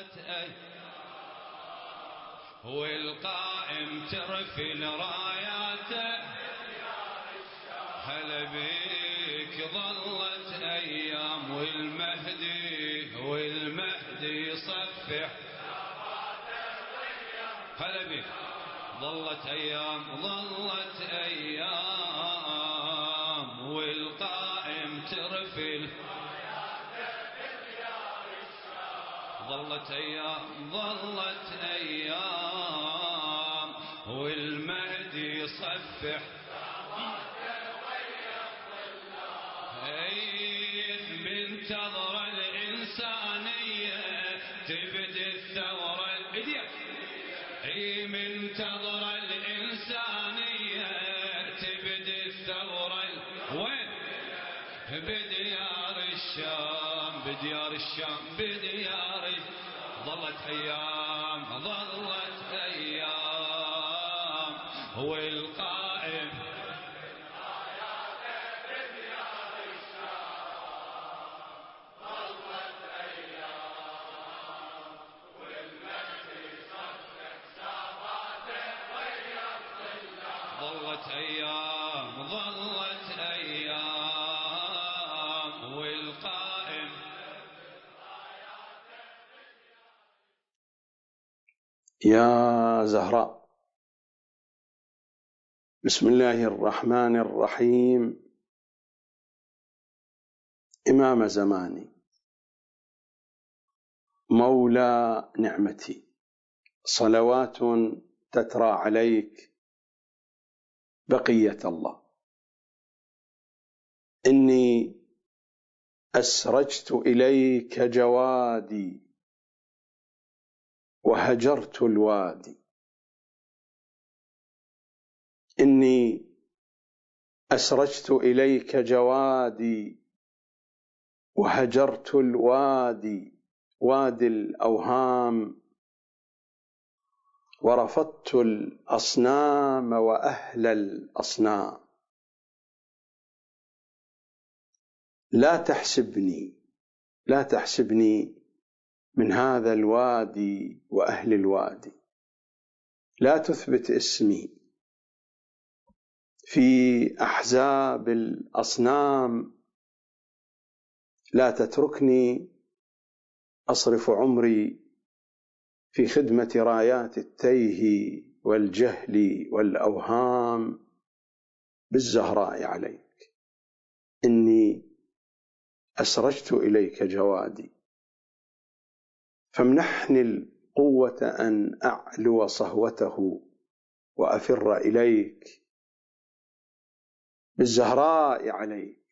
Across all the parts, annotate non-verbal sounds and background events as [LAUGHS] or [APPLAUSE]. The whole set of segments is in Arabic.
أيام والقائم ترفل راياته هلا بيك ظلت أيام والمهدي والمهدي يصفح هلا بيك ظلت أيام ظلت أيام والقائم ترفل ظلت أيام ظلت أيام. والمهدي يصفح يا زهراء. بسم الله الرحمن الرحيم. إمام زماني. مولى نعمتي. صلوات تترى عليك بقية الله. إني أسرجت إليك جوادي. وهجرت الوادي. إني أسرجت إليك جوادي. وهجرت الوادي وادي الأوهام. ورفضت الأصنام وأهل الأصنام. لا تحسبني لا تحسبني من هذا الوادي وأهل الوادي. لا تثبت اسمي. في أحزاب الأصنام لا تتركني أصرف عمري في خدمة رايات التيه والجهل والأوهام بالزهراء عليك. إني أسرجت إليك جوادي. فامنحني القوة أن أعلو صهوته وأفر إليك بالزهراء عليك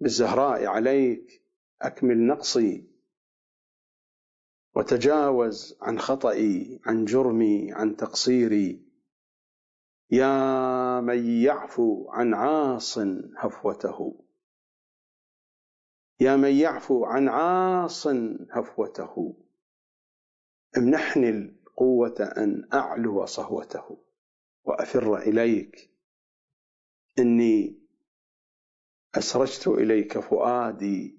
بالزهراء عليك أكمل نقصي وتجاوز عن خطئي عن جرمي عن تقصيري. يا من يعفو عن عاص هفوته. يا من يعفو عن عاص هفوته امنحني القوة أن أعلو صهوته؟ وأفر إليك إني أسرجت إليك فؤادي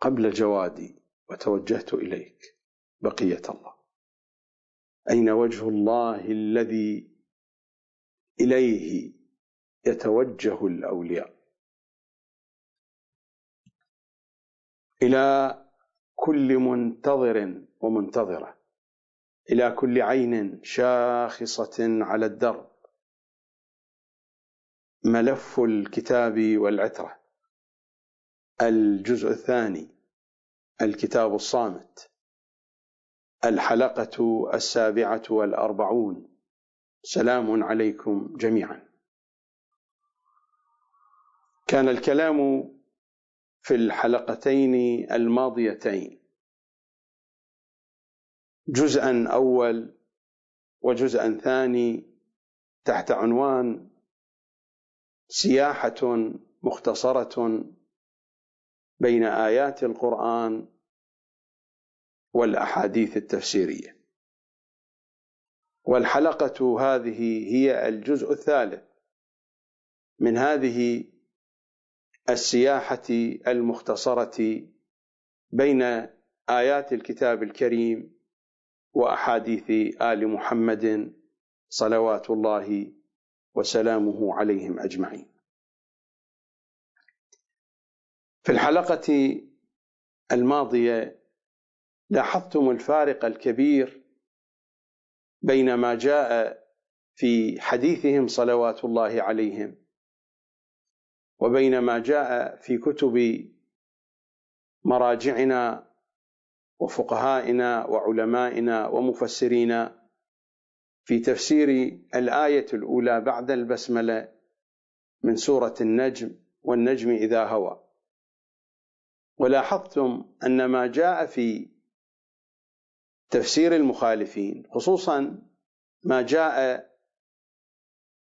قبل جوادي وتوجهت إليك بقية الله. أين وجه الله الذي إليه يتوجه الأولياء؟ إلى كل منتظر ومنتظرة إلى كل عين شاخصة على الدرب. ملف الكتاب والعترة. الجزء الثاني الكتاب الصامت. الحلقة السابعة والأربعون. سلام عليكم جميعا. كان الكلام في الحلقتين الماضيتين. جزءا أول وجزءا ثاني تحت عنوان سياحة مختصرة بين آيات القرآن والأحاديث التفسيرية. والحلقة هذه هي الجزء الثالث من هذه السياحة المختصرة بين آيات الكتاب الكريم وأحاديث آل محمد صلوات الله وسلامه عليهم أجمعين. في الحلقة الماضية لاحظتم الفارق الكبير بين ما جاء في حديثهم صلوات الله عليهم وبين ما جاء في كتب مراجعنا وفقهائنا وعلمائنا ومفسرينا في تفسير الآية الأولى بعد البسملة من سورة النجم والنجم إذا هوى. ولاحظتم أن ما جاء في تفسير المخالفين خصوصا ما جاء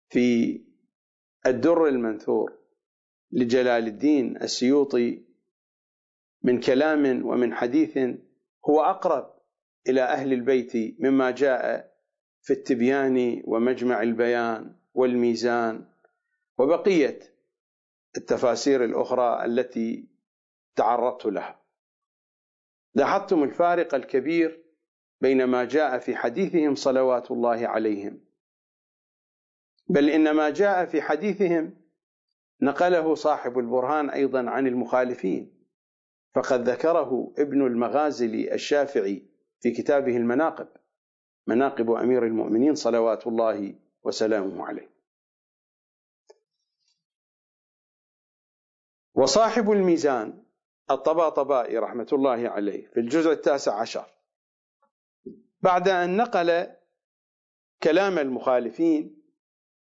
في الدر المنثور لجلال الدين السيوطي من كلام ومن حديث هو أقرب إلى أهل البيت مما جاء في التبيان ومجمع البيان والميزان وبقية التفاسير الأخرى التي تعرضت لها. لاحظتم الفارق الكبير بين ما جاء في حديثهم صلوات الله عليهم بل إن ما جاء في حديثهم نقله صاحب البرهان أيضا عن المخالفين فقد ذكره ابن المغازلي الشافعي في كتابه المناقب مناقب أمير المؤمنين صلوات الله وسلامه عليه. وصاحب الميزان الطباطبائي رحمة الله عليه في الجزء التاسع عشر. بعد أن نقل كلام المخالفين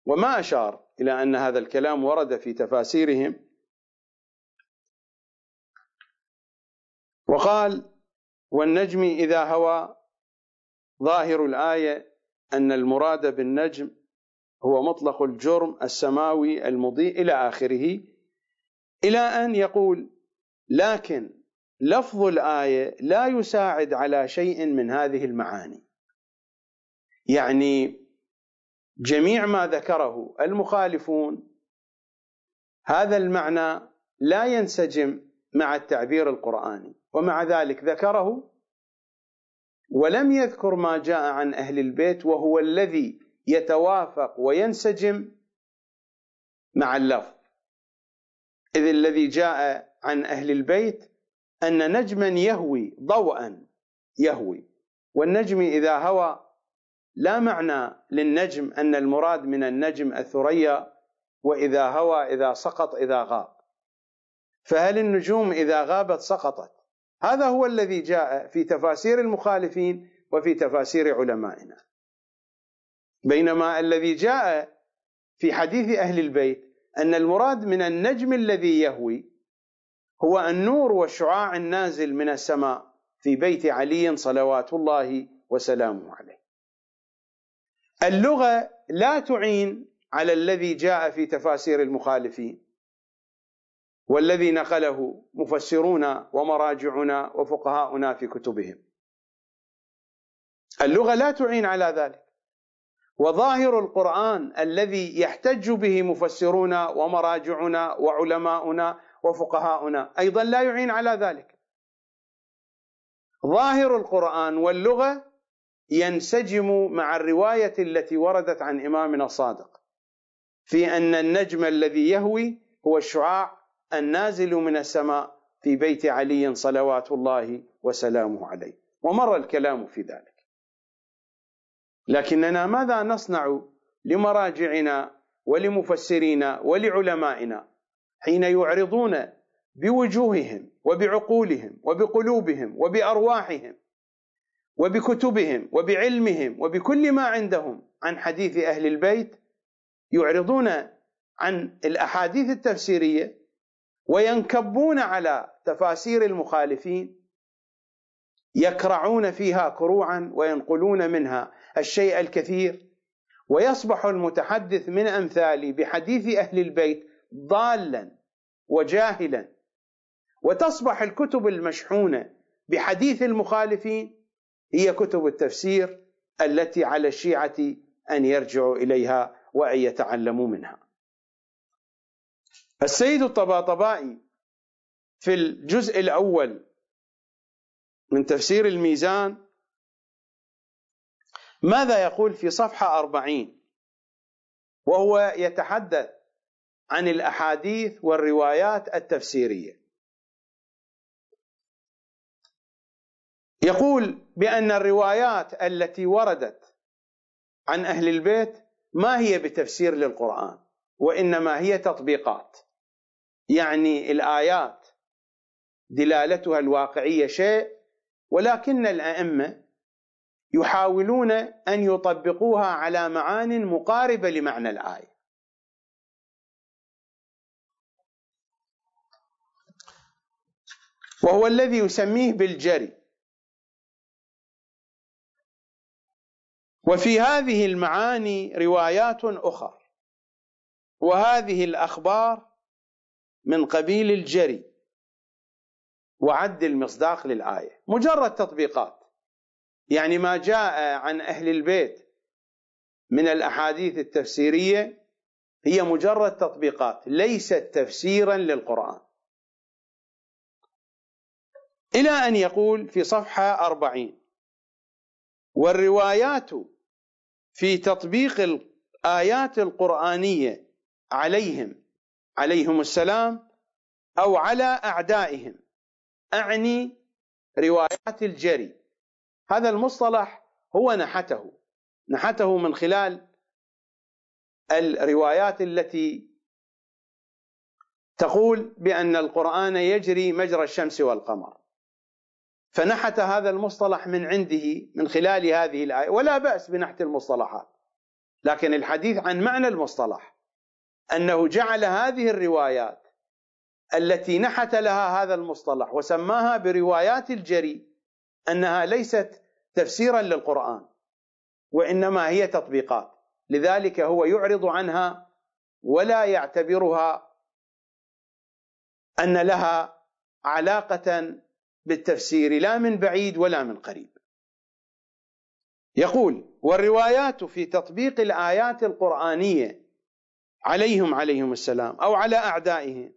وما أشار إلى أن هذا الكلام ورد في تفاسيرهم. وقال والنجم إذا هوى ظاهر الآية أن المراد بالنجم هو مطلق الجرم السماوي المضيء إلى آخره. إلى أن يقول لكن لفظ الآية لا يساعد على شيء من هذه المعاني. يعني جميع ما ذكره المخالفون هذا المعنى لا ينسجم مع التعبير القرآني ومع ذلك ذكره ولم يذكر ما جاء عن أهل البيت وهو الذي يتوافق وينسجم مع اللفظ. إذ الذي جاء عن أهل البيت أن نجما يهوي ضوءا يهوي والنجم إذا هوى لا معنى للنجم أن المراد من النجم الثريا وإذا هوى إذا سقط إذا غاب. فهل النجوم إذا غابت سقطت؟ هذا هو الذي جاء في تفاسير المخالفين وفي تفاسير علمائنا. بينما الذي جاء في حديث أهل البيت أن المراد من النجم الذي يهوي هو النور والشعاع النازل من السماء في بيت علي صلوات الله وسلامه عليه. اللغة لا تعين على الذي جاء في تفاسير المخالفين والذي نقله مفسرونا ومراجعنا وفقهاؤنا في كتبهم. اللغة لا تعين على ذلك. وظاهر القرآن الذي يحتج به مفسرونا ومراجعنا وعلماؤنا وفقهاؤنا أيضا لا يعين على ذلك. ظاهر القرآن واللغة ينسجم مع الرواية التي وردت عن إمامنا الصادق في أن النجم الذي يهوي هو الشعاع النازل من السماء في بيت علي صلوات الله وسلامه عليه. ومر الكلام في ذلك. لكننا ماذا نصنع لمراجعنا ولمفسرينا ولعلمائنا حين يعرضون بوجوههم وبعقولهم وبقلوبهم وبأرواحهم وبكتبهم وبعلمهم وبكل ما عندهم عن حديث أهل البيت يعرضون عن الأحاديث التفسيرية وينكبون على تفاسير المخالفين يكرعون فيها كروعا وينقلون منها الشيء الكثير. ويصبح المتحدث من امثالي بحديث أهل البيت ضالا وجاهلا. وتصبح الكتب المشحونة بحديث المخالفين هي كتب التفسير التي على الشيعة أن يرجعوا إليها وأن يتعلموا منها. السيد الطباطبائي في الجزء الأول من تفسير الميزان ماذا يقول في صفحة أربعين؟ وهو يتحدث عن الأحاديث والروايات التفسيرية. يقول بأن الروايات التي وردت عن أهل البيت ما هي بتفسير للقرآن وإنما هي تطبيقات. يعني الآيات دلالتها الواقعية شيء ولكن الأئمة يحاولون أن يطبقوها على معان مقاربة لمعنى الآية. وهو الذي يسميه بالجري. وفي هذه المعاني روايات أخرى وهذه الأخبار من قبيل الجري وعد المصداق للآية. مجرد تطبيقات. يعني ما جاء عن أهل البيت من الأحاديث التفسيرية هي مجرد تطبيقات ليست تفسيرا للقرآن. إلى أن يقول في صفحة أربعين والروايات في تطبيق الآيات القرآنية عليهم عليهم السلام أو على أعدائهم. أعني روايات الجري. هذا المصطلح هو نحته نحته من خلال الروايات التي تقول بأن القرآن يجري مجرى الشمس والقمر. فنحت هذا المصطلح من عنده من خلال هذه الآية ولا بأس بنحت المصطلحات. لكن الحديث عن معنى المصطلح أنه جعل هذه الروايات التي نحت لها هذا المصطلح وسماها بروايات الجري أنها ليست تفسيرا للقرآن وإنما هي تطبيقات. لذلك هو يعرض عنها ولا يعتبرها أن لها علاقة بالتفسير لا من بعيد ولا من قريب. يقول والروايات في تطبيق الآيات القرآنية عليهم عليهم السلام أو على أعدائهم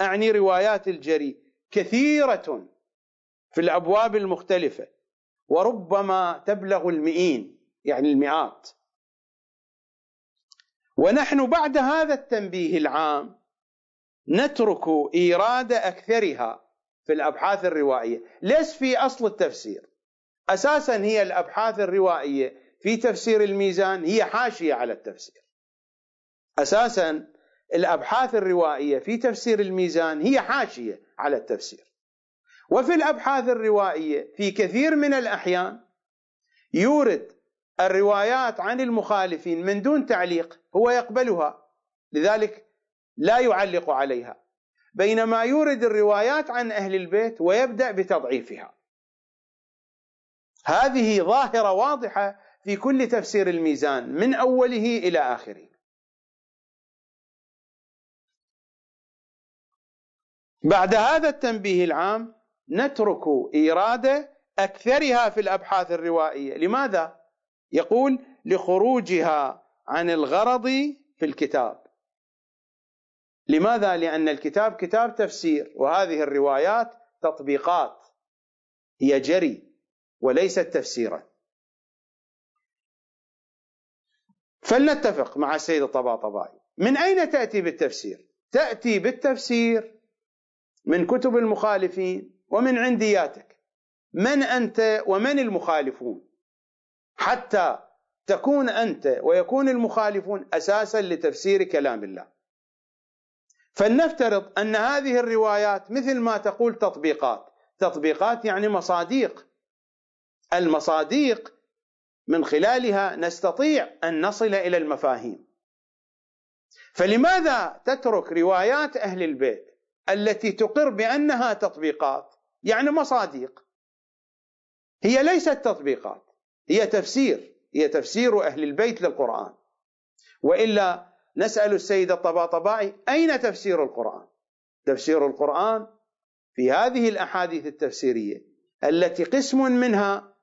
أعني روايات الجري كثيرة في الأبواب المختلفة وربما تبلغ المئين يعني المئات. ونحن بعد هذا التنبيه العام نترك إيراد أكثرها في الأبحاث الروائية. ليس في أصل التفسير. أساسا هي الأبحاث الروائية في تفسير الميزان هي حاشية على التفسير. أساسا الأبحاث الروائية في تفسير الميزان هي حاشية على التفسير. وفي الأبحاث الروائية في كثير من الأحيان يورد الروايات عن المخالفين من دون تعليق هو يقبلها. لذلك لا يعلق عليها. بينما يورد الروايات عن أهل البيت ويبدأ بتضعيفها. هذه ظاهرة واضحة في كل تفسير الميزان من أوله إلى آخره. بعد هذا التنبيه العام نترك إيراد أكثرها في الأبحاث الروائية. لماذا؟ يقول لخروجها عن الغرض في الكتاب. لماذا؟ لأن الكتاب كتاب تفسير وهذه الروايات تطبيقات. هي جري وليست تفسيرا. فلنتفق مع السيد الطباطبائي من أين تأتي بالتفسير؟ تأتي بالتفسير من كتب المخالفين ومن عندياتك. من أنت ومن المخالفون؟ حتى تكون أنت ويكون المخالفون أساسا لتفسير كلام الله. فلنفترض أن هذه الروايات مثل ما تقول تطبيقات. تطبيقات يعني مصاديق. المصاديق من خلالها نستطيع أن نصل إلى المفاهيم. فلماذا تترك روايات أهل البيت التي تقر بأنها تطبيقات؟ يعني مصاديق. هي ليست تطبيقات. هي تفسير. هي تفسير أهل البيت للقرآن. وإلا نسأل السيد الطباطبائي أين تفسير القرآن؟ تفسير القرآن في هذه الأحاديث التفسيرية التي قسم منها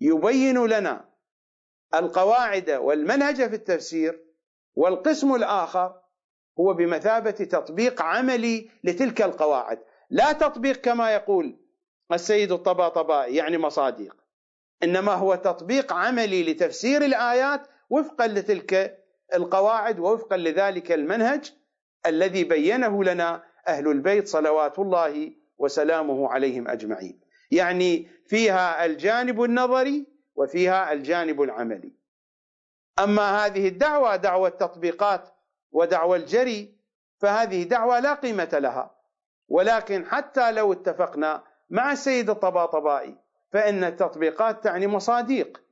يبين لنا القواعد والمنهج في التفسير والقسم الآخر هو بمثابة تطبيق عملي لتلك القواعد لا تطبيق كما يقول السيد الطباطبائي يعني مصاديق إنما هو تطبيق عملي لتفسير الآيات وفقا لتلك القواعد ووفقا لذلك المنهج الذي بينه لنا أهل البيت صلوات الله وسلامه عليهم أجمعين. يعني فيها الجانب النظري وفيها الجانب العملي. أما هذه الدعوة دعوة التطبيقات ودعوة الجري فهذه دعوة لا قيمة لها. ولكن حتى لو اتفقنا مع السيد الطباطبائي فإن التطبيقات تعني مصاديق.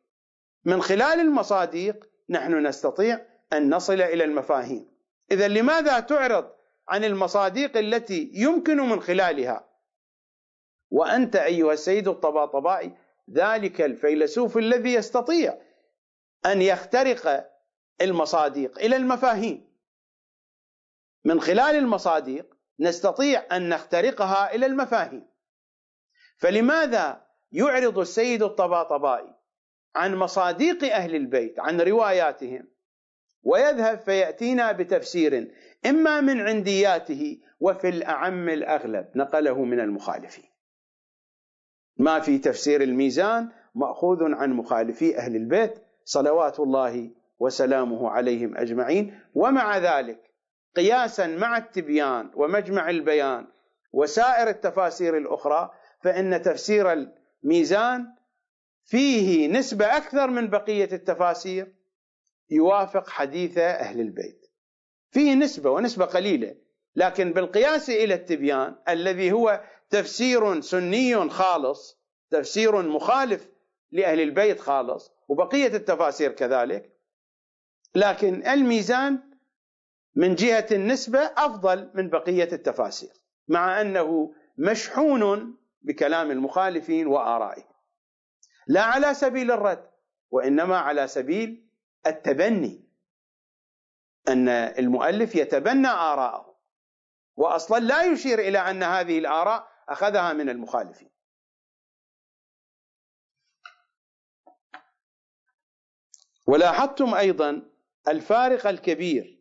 من خلال المصاديق نحن نستطيع أن نصل إلى المفاهيم. إذا لماذا تعرض عن المصاديق التي يمكن من خلالها؟ وأنت أيها السيد الطباطبائي ذلك الفيلسوف الذي يستطيع أن يخترق المصاديق إلى المفاهيم. من خلال المصاديق نستطيع أن نخترقها إلى المفاهيم. فلماذا يعرض السيد الطباطبائي عن مصاديق أهل البيت عن رواياتهم ويذهب فيأتينا بتفسير إما من عندياته وفي الأعم الأغلب نقله من المخالفين. ما في تفسير الميزان مأخوذ عن مخالفي أهل البيت صلوات الله وسلامه عليهم أجمعين. ومع ذلك قياسا مع التبيان ومجمع البيان وسائر التفاسير الأخرى فإن تفسير الميزان فيه نسبة أكثر من بقية التفاسير. يوافق حديث أهل البيت. فيه نسبة ونسبة قليلة لكن بالقياس إلى التبيان الذي هو تفسير سني خالص تفسير مخالف لأهل البيت خالص وبقية التفاسير كذلك لكن الميزان من جهة النسبة أفضل من بقية التفاسير مع أنه مشحون بكلام المخالفين وآرائهم. لا على سبيل الرد وإنما على سبيل التبني أن المؤلف يتبنى آراءه واصلا لا يشير إلى أن هذه الآراء أخذها من المخالفين. ولاحظتم أيضا الفارق الكبير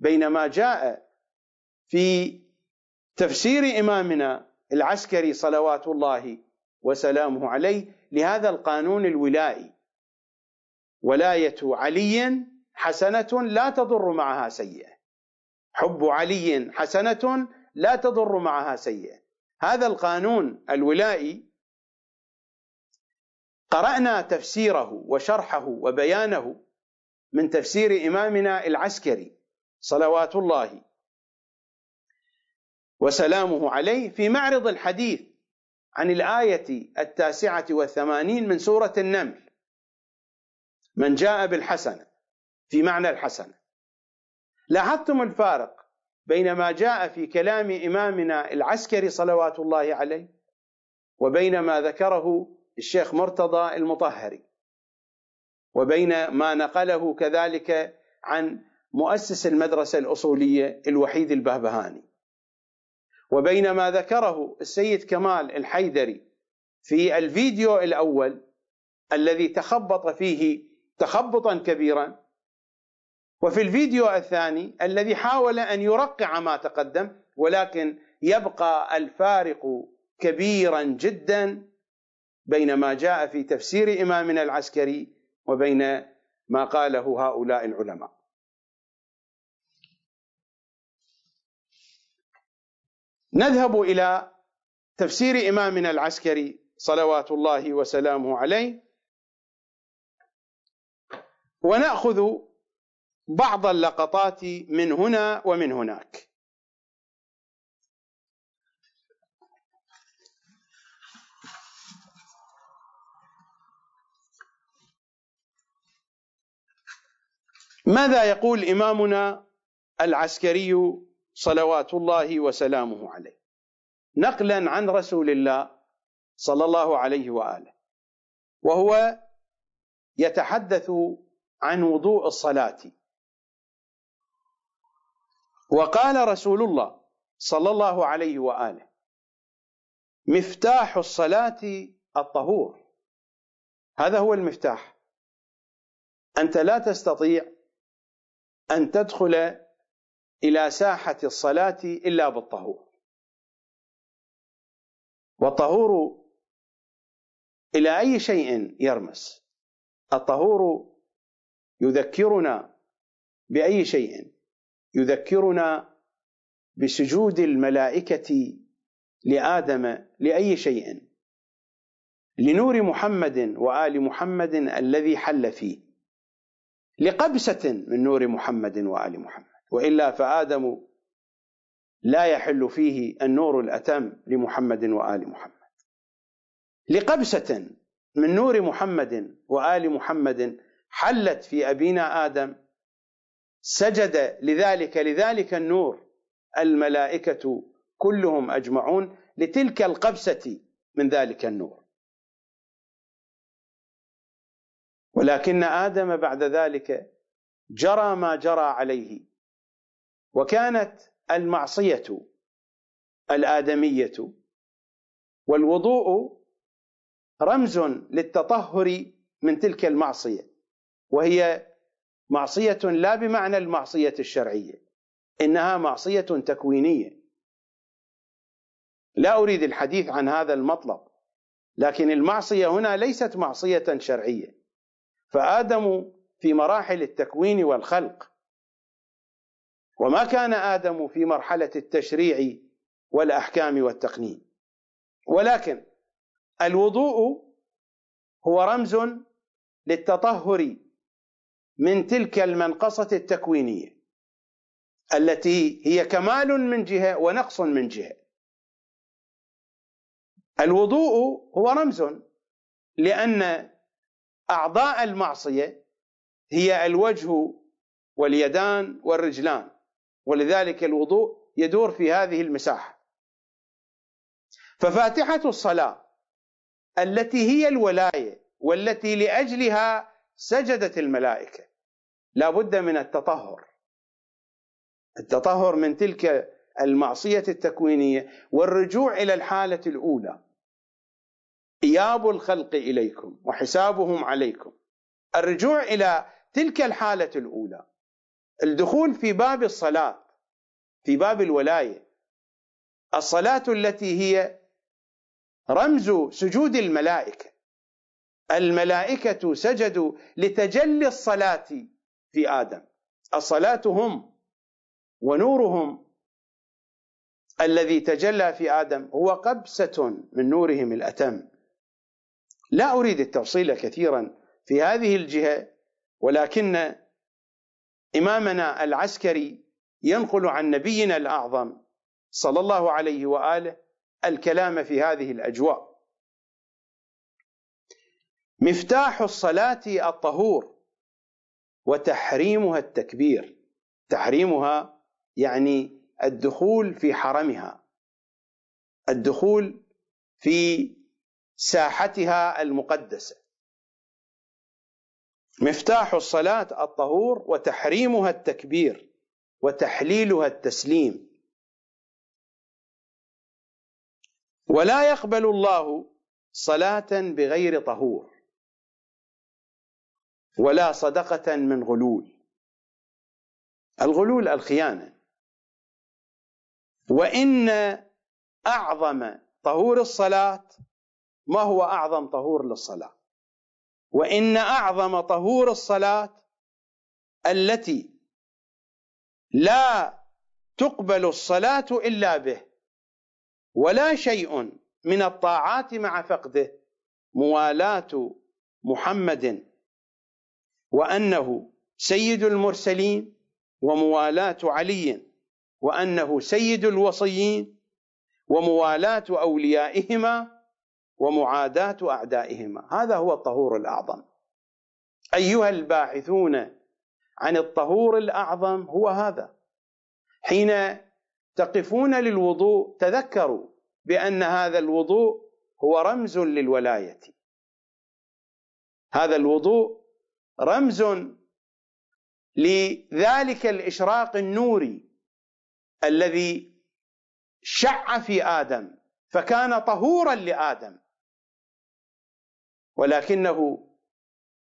بين ما جاء في تفسير إمامنا العسكري صلوات الله وسلامه عليه لهذا القانون الولائي. ولاية علي حسنة لا تضر معها سيئة. حب علي حسنة لا تضر معها سيئة. هذا القانون الولائي. قرأنا تفسيره وشرحه وبيانه من تفسير إمامنا العسكري صلوات الله وسلامه عليه في معرض الحديث عن الآية التاسعة والثمانين من سورة النمل. من جاء بالحسنة في معنى الحسنة. لاحظتم الفارق بين ما جاء في كلام إمامنا العسكري صلوات الله عليه وبين ما ذكره الشيخ مرتضى المطهري وبين ما نقله كذلك عن مؤسس المدرسة الأصولية الوحيد البهبهاني وبين ما ذكره السيد كمال الحيدري في الفيديو الأول الذي تخبط فيه تخبطا كبيرا. وفي الفيديو الثاني الذي حاول أن يرقع ما تقدم ولكن يبقى الفارق كبيرا جدا بين ما جاء في تفسير إمامنا العسكري وبين ما قاله هؤلاء العلماء. نذهب إلى تفسير إمامنا العسكري صلوات الله وسلامه عليه. ونأخذ بعض اللقطات من هنا ومن هناك. ماذا يقول إمامنا العسكري صلوات الله وسلامه عليه؟ نقلا عن رسول الله صلى الله عليه وآله وهو يتحدث عن وضوء الصلاة. وقال رسول الله صلى الله عليه وآله مفتاح الصلاة الطهور. هذا هو المفتاح. أنت لا تستطيع أن تدخل إلى ساحة الصلاة إلا بالطهور. والطهور إلى أي شيء يرمس؟ الطهور يذكرنا بأي شيء؟ يذكرنا بسجود الملائكة لآدم لأي شيء؟ لنور محمد وآل محمد الذي حل فيه. لقبسة من نور محمد وآل محمد. وإلا فآدم لا يحل فيه النور الأتم لمحمد وآل محمد. لقبسة من نور محمد وآل محمد حلت في أبينا آدم سجد لذلك لذلك النور الملائكة كلهم أجمعون لتلك القبسة من ذلك النور. ولكن آدم بعد ذلك جرى ما جرى عليه وكانت المعصية الآدمية والوضوء رمز للتطهر من تلك المعصية. وهي معصية لا بمعنى المعصية الشرعية إنها معصية تكوينية. لا أريد الحديث عن هذا المطلب لكن المعصية هنا ليست معصية شرعية. فآدم في مراحل التكوين والخلق وما كان آدم في مرحلة التشريع والأحكام والتقنين. ولكن الوضوء هو رمز للتطهر من تلك المنقصة التكوينية التي هي كمال من جهة ونقص من جهة. الوضوء هو رمز لأن أعضاء المعصية هي الوجه واليدان والرجلان ولذلك الوضوء يدور في هذه المساحة. ففاتحة الصلاة التي هي الولاية والتي لأجلها سجدت الملائكة لا بد من التطهر. التطهر من تلك المعصية التكوينية والرجوع إلى الحالة الأولى. إياب الخلق إليكم وحسابهم عليكم. الرجوع إلى تلك الحالة الأولى. الدخول في باب الصلاة في باب الولاية. الصلاة التي هي رمز سجود الملائكة. الملائكة سجدوا لتجلي الصلاة في آدم. الصلاه هم ونورهم الذي تجلى في آدم هو قبسة من نورهم الأتم. لا أريد التفصيل كثيرا في هذه الجهة ولكن إمامنا العسكري ينقل عن نبينا الأعظم صلى الله عليه وآله الكلام في هذه الأجواء. مفتاح الصلاة الطهور. وتحريمها التكبير. تحريمها يعني الدخول في حرمها. الدخول في ساحتها المقدسة. مفتاح الصلاة الطهور وتحريمها التكبير وتحليلها التسليم. ولا يقبل الله صلاة بغير طهور. ولا صدقة من غلول. الغلول الخيانة. وإن أعظم طهور الصلاة ما هو أعظم طهور للصلاة؟ وإن أعظم طهور الصلاة التي لا تقبل الصلاة إلا به ولا شيء من الطاعات مع فقده موالاة محمد وأنه سيد المرسلين وموالاة علي وأنه سيد الوصيين وموالاة أوليائهما ومعاداة أعدائهما. هذا هو الطهور الأعظم. أيها الباحثون عن الطهور الأعظم هو هذا. حين تقفون للوضوء تذكروا بأن هذا الوضوء هو رمز للولاية. هذا الوضوء رمز لذلك الإشراق النوري الذي شع في آدم فكان طهورا لآدم. ولكنه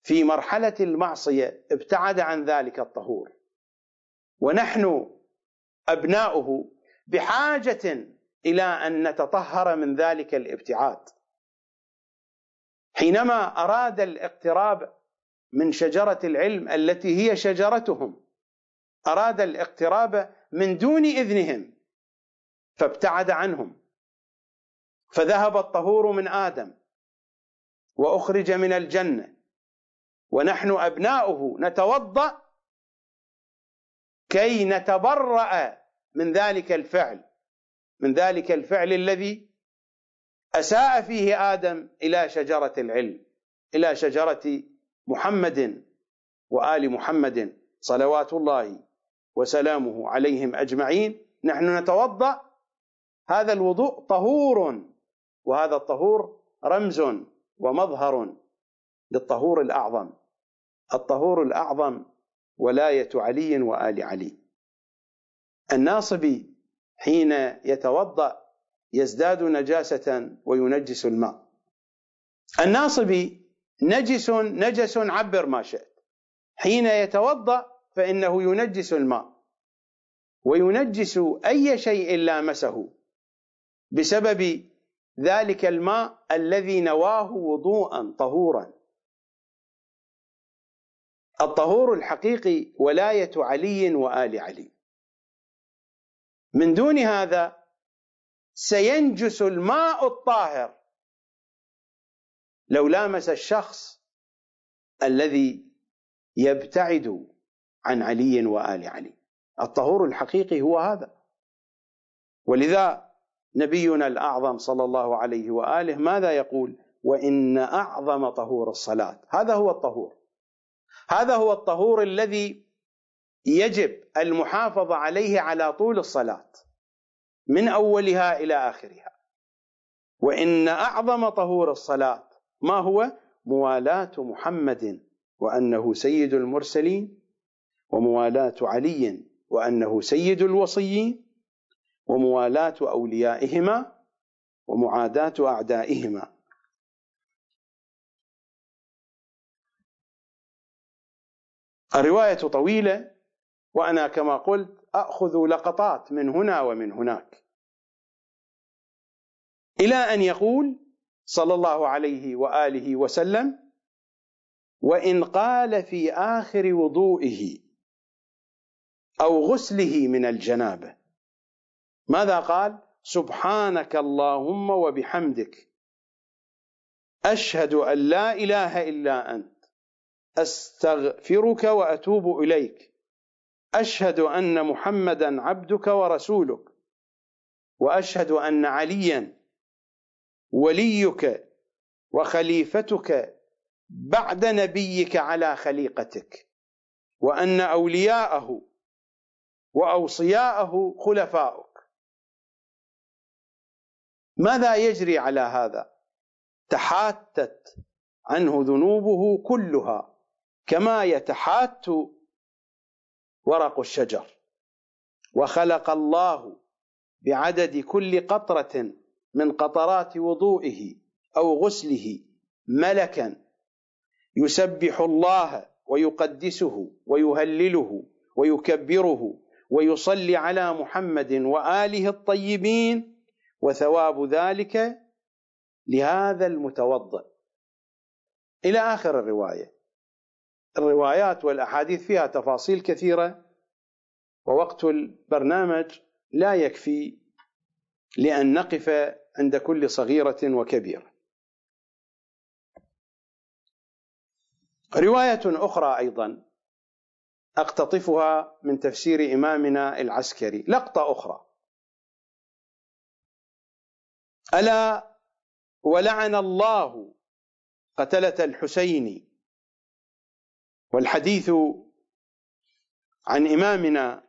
في مرحلة المعصية ابتعد عن ذلك الطهور. ونحن أبناؤه بحاجة إلى أن نتطهر من ذلك الابتعاد. حينما أراد الاقتراب من شجرة العلم التي هي شجرتهم. أراد الاقتراب من دون إذنهم فابتعد عنهم. فذهب الطهور من آدم وأخرج من الجنة. ونحن أبناؤه نتوضأ كي نتبرأ من ذلك الفعل من ذلك الفعل الذي أساء فيه آدم إلى شجرة العلم إلى شجرة محمد وآل محمد صلوات الله وسلامه عليهم أجمعين. نحن نتوضأ. هذا الوضوء طهور وهذا الطهور رمز ومظهر للطهور الأعظم. الطهور الأعظم ولاية علي وآل علي. الناصبي حين يتوضأ يزداد نجاسة وينجس الماء. الناصبي نجس نجس عبر ما شئت. حين يتوضأ فإنه ينجس الماء. وينجس أي شيء لامسه بسبب ذلك الماء الذي نواه وضوءا طهورا. الطهور الحقيقي ولاية علي وآل علي. من دون هذا سينجس الماء الطاهر. لو لامس الشخص الذي يبتعد عن علي وآل علي. الطهور الحقيقي هو هذا. ولذا نبينا الأعظم صلى الله عليه وآله ماذا يقول؟ وإن أعظم طهور الصلاة. هذا هو الطهور. هذا هو الطهور الذي يجب المحافظه عليه على طول الصلاة من أولها إلى آخرها. وإن أعظم طهور الصلاة ما هو؟ موالاة محمد وأنه سيد المرسلين وموالاة علي وأنه سيد الوصيين وموالاة أوليائهما ومعاداة أعدائهما. الرواية طويلة وأنا كما قلت أخذ لقطات من هنا ومن هناك. إلى أن يقول صلى الله عليه وآله وسلم وإن قال في آخر وضوئه أو غسله من الجنابة. ماذا قال؟ سبحانك اللهم وبحمدك. أشهد أن لا إله إلا أنت. أستغفرك وأتوب إليك. أشهد أن محمدا عبدك ورسولك. وأشهد أن عليا وليك وخليفتك بعد نبيك على خليقتك وأن أولياءه وأوصياءه خلفاؤك. ماذا يجري على هذا؟ تحاتت عنه ذنوبه كلها كما يتحات ورق الشجر. وخلق الله بعدد كل قطرة من قطرات وضوئه أو غسله ملكا يسبح الله ويقدسه ويهلله ويكبره ويصلي على محمد وآله الطيبين وثواب ذلك لهذا المتوضئ إلى آخر الرواية. الروايات والأحاديث فيها تفاصيل كثيرة ووقت البرنامج لا يكفي لأن نقف عند كل صغيرة وكبيرة. رواية أخرى أيضا أقتطفها من تفسير إمامنا العسكري. لقطة أخرى. ألا ولعن الله قتلة الحسين والحديث عن إمامنا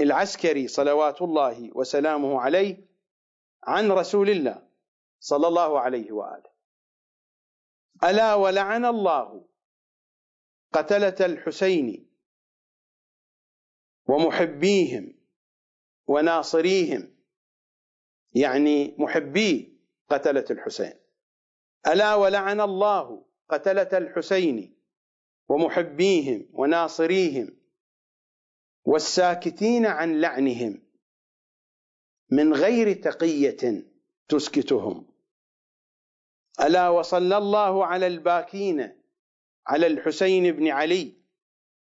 العسكري صلوات الله وسلامه عليه عن رسول الله صلى الله عليه وآله. ألا ولعن الله قتلة الحسين ومحبيهم وناصريهم يعني محبي قتلة الحسين. ألا ولعن الله قتلة الحسين ومحبيهم وناصريهم والساكتين عن لعنهم. من غير تقية تسكتهم. ألا وصلى الله على الباكين على الحسين بن علي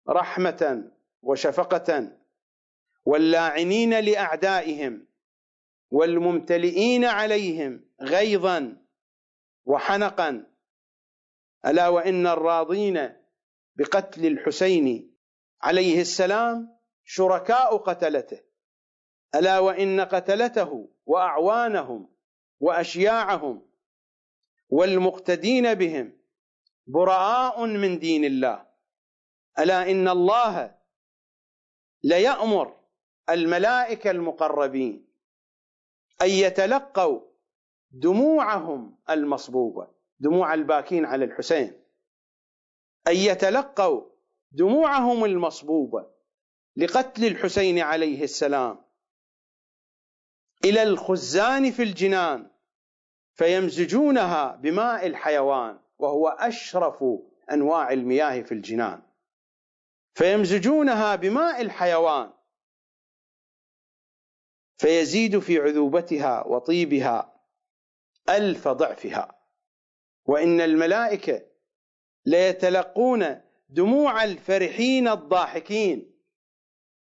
رحمة وشفقة واللاعنين لأعدائهم والممتلئين عليهم غيظا وحنقا. ألا وإن الراضين بقتل الحسين عليه السلام شركاء قتلته. ألا وإن قتلته وأعوانهم وأشياعهم والمقتدين بهم براء من دين الله. ألا إن الله ليأمر الملائكة المقربين أن يتلقوا دموعهم المصبوبة دموع الباكين على الحسين. أن يتلقوا دموعهم المصبوبة لقتل الحسين عليه السلام. إلى الخزان في الجنان فيمزجونها بماء الحيوان وهو أشرف أنواع المياه في الجنان. فيمزجونها بماء الحيوان فيزيد في عذوبتها وطيبها ألف ضعفها. وإن الملائكة ليتلقون دموع الفرحين الضاحكين.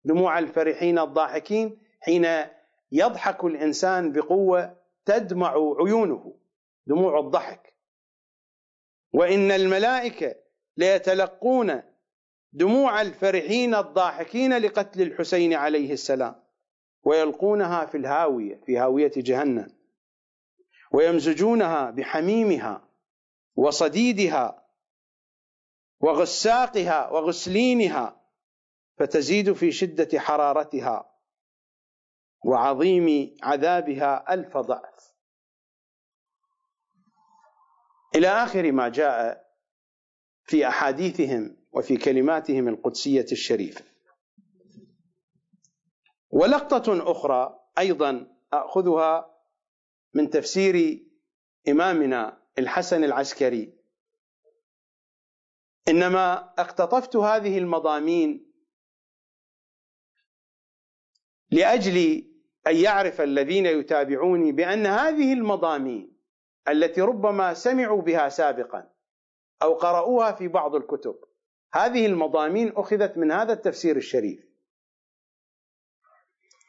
دموع الفرحين الضاحكين حين يضحك الإنسان بقوة تدمع عيونه دموع الضحك. وإن الملائكة ليتلقون دموع الفرحين الضاحكين لقتل الحسين عليه السلام ويلقونها في الهاوية في هاوية جهنم. ويمزجونها بحميمها وصديدها وغساقها وغسلينها فتزيد في شدة حرارتها. وعظيم عذابها ألف ضعف. إلى آخر ما جاء في أحاديثهم وفي كلماتهم القدسية الشريفة. ولقطة أخرى أيضا أخذها من تفسير إمامنا الحسن العسكري. إنما اقتطفت هذه المضامين لأجل أن يعرف الذين يتابعوني بأن هذه المضامين التي ربما سمعوا بها سابقا أو قرأوها في بعض الكتب هذه المضامين أخذت من هذا التفسير الشريف.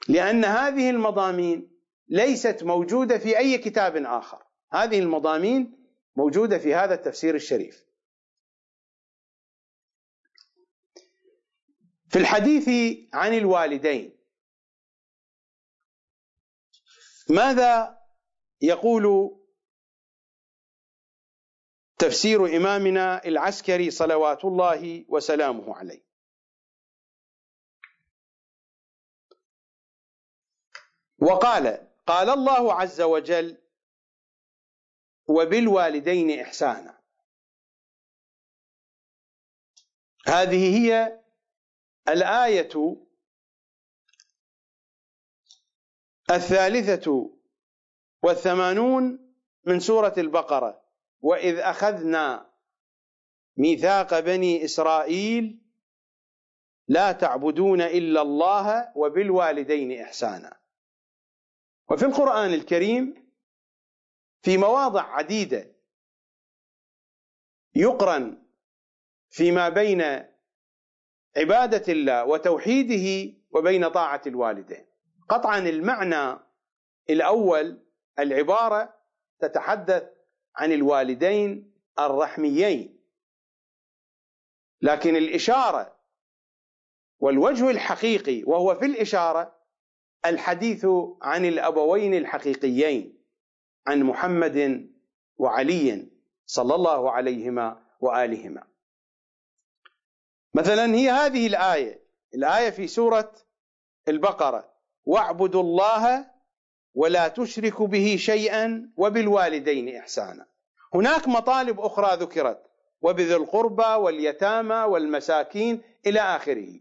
لأن هذه المضامين ليست موجودة في أي كتاب آخر. هذه المضامين موجودة في هذا التفسير الشريف. في الحديث عن الوالدين ماذا يقول تفسير إمامنا العسكري صلوات الله وسلامه عليه؟ وقال قال الله عز وجل وبالوالدين إحسانا هذه هي الآية الثالثة والثمانون من سورة البقرة. وإذ أخذنا ميثاق بني إسرائيل لا تعبدون إلا الله وبالوالدين إحسانا. وفي القرآن الكريم في مواضع عديدة يقرن فيما بين عبادة الله وتوحيده وبين طاعة الوالدين. قطعا المعنى الأول العبارة تتحدث عن الوالدين الرحميين. لكن الإشارة والوجه الحقيقي وهو في الإشارة الحديث عن الأبوين الحقيقيين عن محمد وعلي صلى الله عليهما وآلهما. مثلا هي هذه الآية الآية في سورة البقرة. واعبدوا الله ولا تشركوا به شيئا وبالوالدين إحسانا. هناك مطالب أخرى ذكرت وبذي القربى واليتامى والمساكين إلى آخره.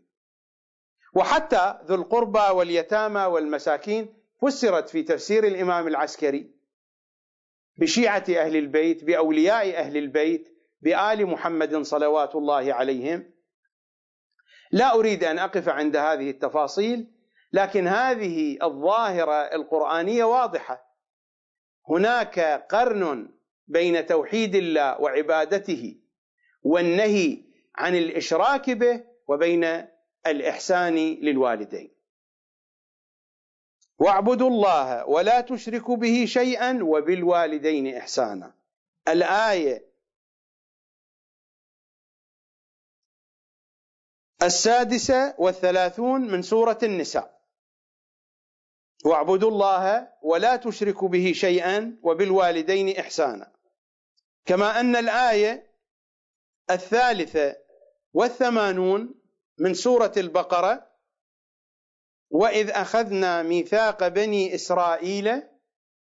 وحتى ذو القربى واليتامى والمساكين فسرت في تفسير الإمام العسكري بشيعة أهل البيت بأولياء أهل البيت بآل محمد صلوات الله عليهم. لا أريد أن أقف عند هذه التفاصيل لكن هذه الظاهرة القرآنية واضحة. هناك قرن بين توحيد الله وعبادته والنهي عن الإشراك به وبين الإحسان للوالدين. واعبدوا الله ولا تشركوا به شيئا وبالوالدين إحسانا. الآية السادسة والثلاثون من سورة النساء. واعبدوا الله ولا تشركوا به شيئا وبالوالدين إحسانا. كما أن الآية الثالثة والثمانون من سورة البقرة وإذ أخذنا ميثاق بني إسرائيل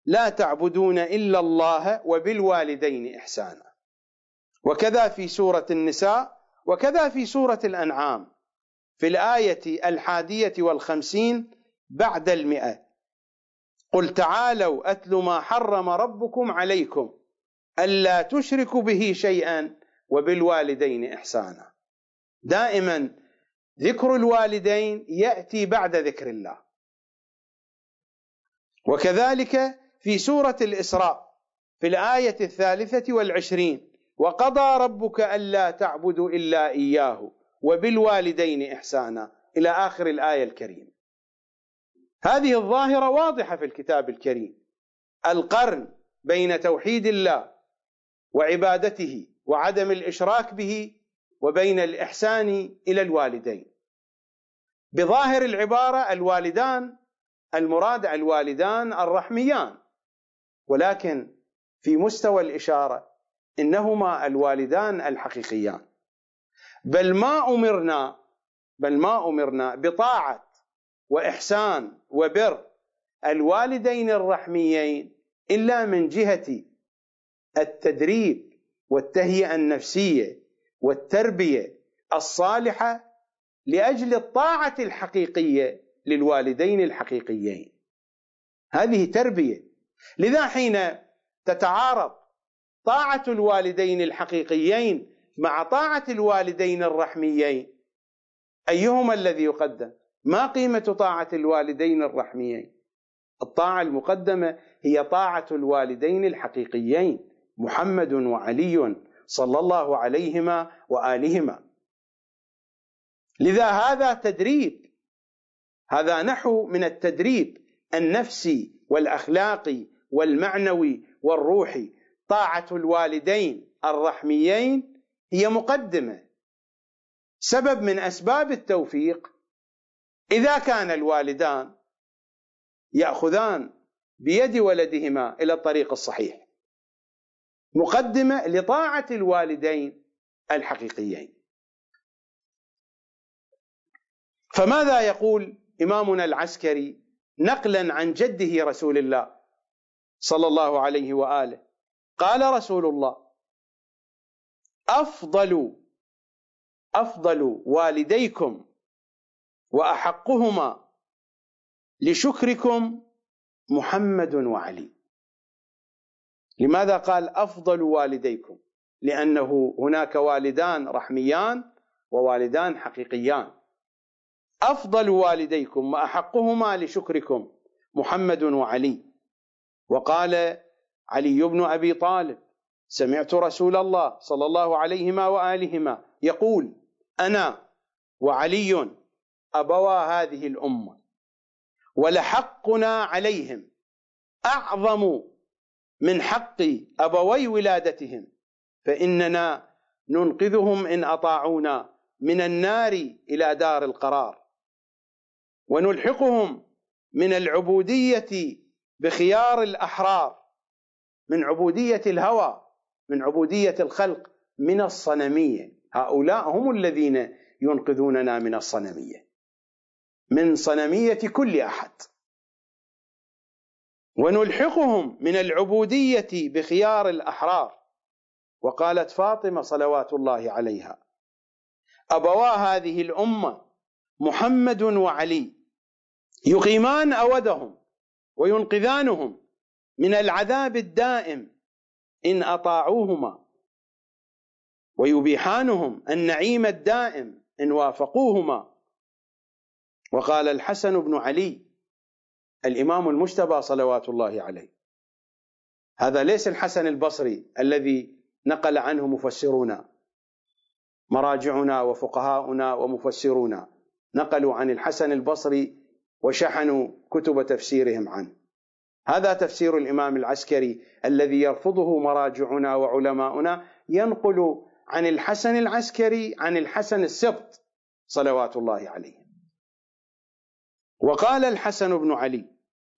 لا تعبدون إلا الله وبالوالدين إحسانا. وكذا في سورة النساء وكذا في سورة الأنعام. في الآية الحادية والخمسين بعد المئه قل تعالوا أتل ما حرم ربكم عليكم ألا تشركوا به شيئا وبالوالدين إحسانا. دائما ذكر الوالدين يأتي بعد ذكر الله. وكذلك في سورة الإسراء في الآية الثالثة والعشرين وقضى ربك ألا تعبدوا إلا إياه وبالوالدين إحسانا. إلى آخر الآية الكريمة. هذه الظاهرة واضحة في الكتاب الكريم. القرن بين توحيد الله وعبادته وعدم الإشراك به وبين الإحسان إلى الوالدين. بظاهر العبارة الوالدان المراد الوالدان الرحميان. ولكن في مستوى الإشارة إنهما الوالدان الحقيقيان. بل ما أمرنا بل ما أمرنا بطاعة وإحسان وبر الوالدين الرحميين إلا من جهة التدريب والتهيئة النفسية والتربية الصالحة لأجل الطاعة الحقيقية للوالدين الحقيقيين. هذه تربية. لذا حين تتعارض طاعة الوالدين الحقيقيين مع طاعة الوالدين الرحميين أيهما الذي يقدم؟ ما قيمة طاعة الوالدين الرحميين؟ الطاعة المقدمة هي طاعة الوالدين الحقيقيين محمد وعلي صلى الله عليهما وآلهما. لذا هذا تدريب هذا نحو من التدريب النفسي والاخلاقي والمعنوي والروحي. طاعة الوالدين الرحميين هي مقدمة. سبب من أسباب التوفيق إذا كان الوالدان يأخذان بيد ولدهما إلى الطريق الصحيح مقدمة لطاعة الوالدين الحقيقيين. فماذا يقول إمامنا العسكري نقلا عن جده رسول الله صلى الله عليه وآله؟ قال رسول الله أفضل أفضل والديكم وأحقهما لشكركم محمد وعلي. لماذا قال أفضل والديكم؟ لأنه هناك والدان رحميان ووالدان حقيقيان. أفضل والديكم وأحقهما لشكركم محمد وعلي. وقال علي بن أبي طالب سمعت رسول الله صلى الله عليهما وآلهما يقول أنا وعلي ابوا هذه الأمة. ولحقنا عليهم. أعظم من حق أبوي ولادتهم. فإننا ننقذهم إن أطاعونا من النار إلى دار القرار. ونلحقهم من العبودية بخيار الأحرار. من عبودية الهوى من عبودية الخلق من الصنمية. هؤلاء هم الذين ينقذوننا من الصنمية. من صنمية كل أحد. ونلحقهم من العبودية بخيار الأحرار. وقالت فاطمة صلوات الله عليها ابوا هذه الأمة محمد وعلي يقيمان أودهم وينقذانهم من العذاب الدائم إن أطاعوهما ويبيحانهم النعيم الدائم إن وافقوهما وقال الحسن بن علي الإمام المجتبى صلوات الله عليه. هذا ليس الحسن البصري الذي نقل عنه مفسرونا مراجعنا وفقهاؤنا ومفسرونا نقلوا عن الحسن البصري وشحنوا كتب تفسيرهم عنه. هذا تفسير الإمام العسكري الذي يرفضه مراجعنا وعلماؤنا ينقل عن الحسن العسكري عن الحسن السبط صلوات الله عليه. وقال الحسن بن علي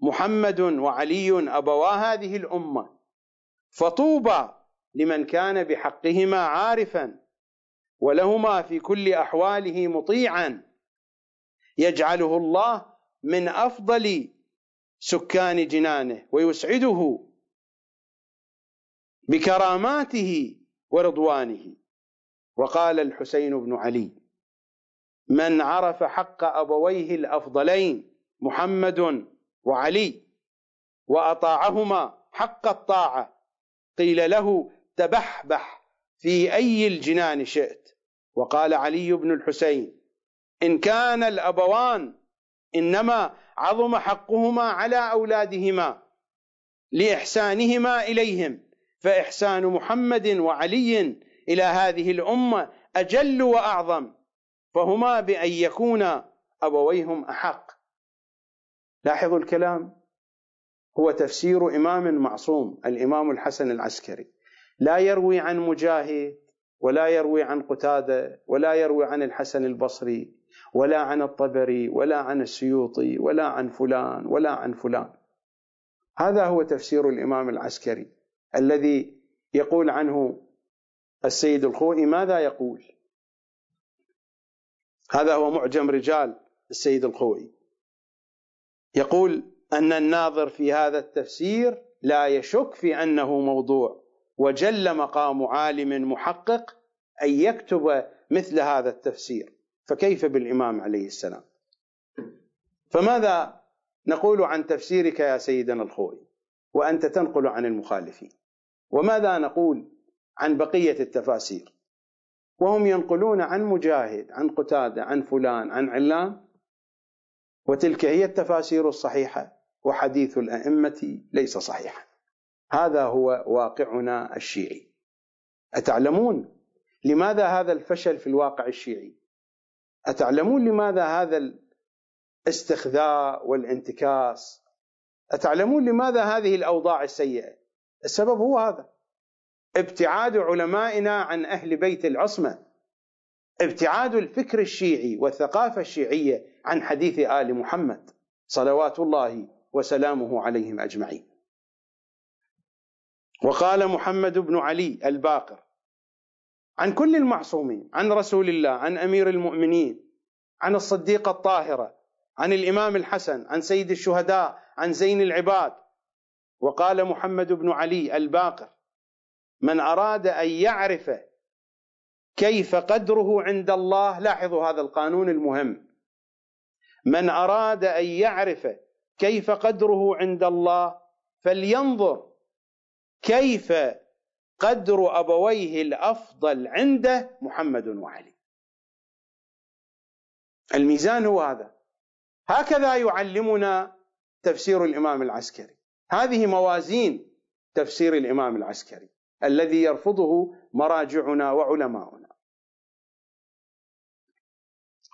محمد وعلي أبوا هذه الأمة فطوبى لمن كان بحقهما عارفا ولهما في كل أحواله مطيعا يجعله الله من أفضل سكان جنانه ويسعده بكراماته ورضوانه. وقال الحسين بن علي من عرف حق أبويه الأفضلين محمد وعلي وأطاعهما حق الطاعة. قيل له تبحبح في أي الجنان شئت وقال علي بن الحسين إن كان الأبوان إنما عظم حقهما على أولادهما لإحسانهما إليهم فإحسان محمد وعلي إلى هذه الأمة أجل وأعظم فهما بأن يكون أبويهم أحق. لاحظوا الكلام؟ هو تفسير إمام معصوم الإمام الحسن العسكري. لا يروي عن مجاهد ولا يروي عن قتادة ولا يروي عن الحسن البصري ولا عن الطبري ولا عن السيوطي ولا عن فلان ولا عن فلان. هذا هو تفسير الإمام العسكري الذي يقول عنه السيد الخوئي ماذا يقول؟ هذا هو معجم رجال السيد الخوئي يقول أن الناظر في هذا التفسير لا يشك في أنه موضوع وجل مقام عالم محقق أن يكتب مثل هذا التفسير. فكيف بالإمام عليه السلام؟ فماذا نقول عن تفسيرك يا سيدنا الخوي وأنت تنقل عن المخالفين. وماذا نقول عن بقية التفاسير؟ وهم ينقلون عن مجاهد عن قتادة عن فلان عن علان وتلك هي التفاسير الصحيحة وحديث الأئمة ليس صحيحا. هذا هو واقعنا الشيعي. أتعلمون لماذا هذا الفشل في الواقع الشيعي؟ أتعلمون لماذا هذا الاستخذاء والانتكاس؟ أتعلمون لماذا هذه الأوضاع السيئة؟ السبب هو هذا. ابتعاد علمائنا عن أهل بيت العصمة ابتعاد الفكر الشيعي والثقافة الشيعية عن حديث آل محمد صلوات الله وسلامه عليهم أجمعين. وقال محمد بن علي الباقر عن كل المعصومين عن رسول الله عن أمير المؤمنين عن الصديقه الطاهره عن الإمام الحسن عن سيد الشهداء عن زين العباد. وقال محمد بن علي الباقر من أراد أن يعرف كيف قدره عند الله لاحظوا هذا القانون المهم. من أراد أن يعرف كيف قدره عند الله فلينظر كيف قدر أبويه الأفضل عنده محمد وعلي. الميزان هو هذا. هكذا يعلمنا تفسير الإمام العسكري. هذه موازين تفسير الإمام العسكري. الذي يرفضه مراجعنا وعلماؤنا.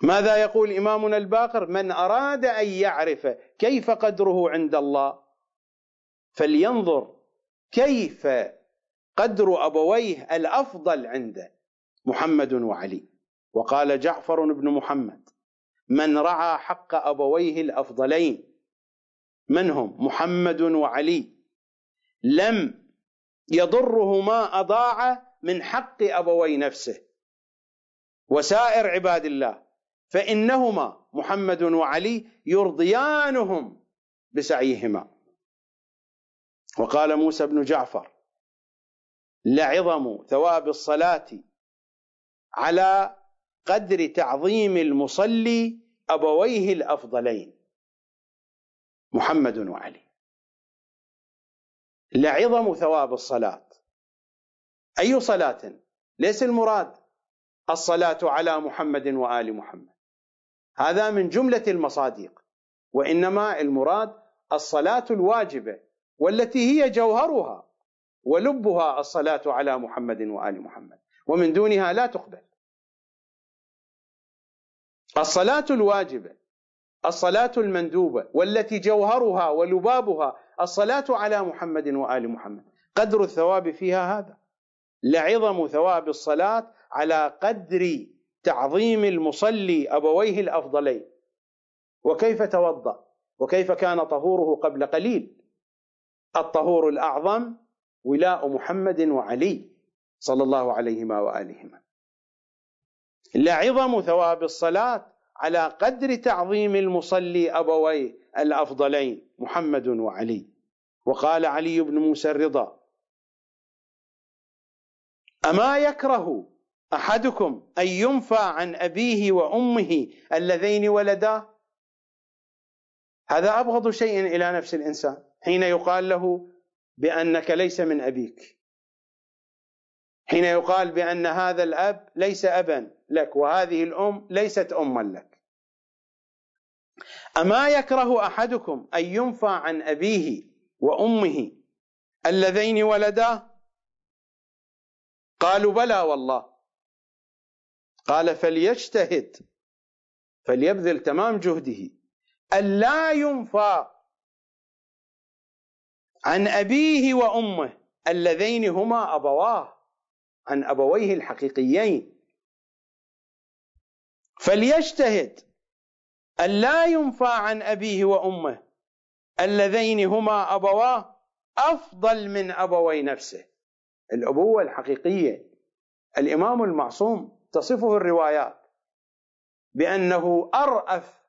ماذا يقول إمامنا الباقر؟ من أراد أن يعرف كيف قدره عند الله فلينظر كيف قدر أبويه الأفضل عنده محمد وعلي. وقال جعفر بن محمد من رعى حق أبويه الأفضلين من هم؟ محمد وعلي. لم يضره ما أضاع من حق أبوي نفسه. وسائر عباد الله فإنهما محمد وعلي يرضيانهم بسعيهما. وقال موسى بن جعفر لعظم ثواب الصلاة على قدر تعظيم المصلي أبويه الأفضلين محمد وعلي. لعظم ثواب الصلاة. أي صلاة؟ ليس المراد الصلاة على محمد وآل محمد. هذا من جملة المصادق وإنما المراد الصلاة الواجبة والتي هي جوهرها ولبها الصلاة على محمد وآل محمد ومن دونها لا تقبل. الصلاة الواجبة الصلاة المندوبة والتي جوهرها ولبابها الصلاة على محمد وآل محمد. قدر الثواب فيها هذا. لعظم ثواب الصلاة على قدر تعظيم المصلي أبويه الأفضلين. وكيف توضأ؟ وكيف كان طهوره قبل قليل؟ الطهور الأعظم ولاء محمد وعلي صلى الله عليهما وآلهما. لعظم ثواب الصلاة على قدر تعظيم المصلي أبويه الأفضلين محمد وعلي. وقال علي بن موسى الرضا أما يكره أحدكم أن ينفى عن أبيه وأمه اللذين ولدا؟ هذا أبغض شيء إلى نفس الإنسان حين يقال له بأنك ليس من أبيك. حين يقال بأن هذا الأب ليس أبا. لك وهذه الأم ليست أما لك. أما يكره أحدكم أن ينفى عن أبيه وأمه اللذين ولدا قالوا بلى والله. قال فليجتهد فليبذل تمام جهده. ألا ينفى عن أبيه وأمه اللذين هما أبواه عن أبويه الحقيقيين. فليجتهد ألا ينفى عن أبيه وأمه اللذين هما أبواه أفضل من أبوي نفسه. الأبوة الحقيقية الإمام المعصوم تصفه الروايات بأنه أرأف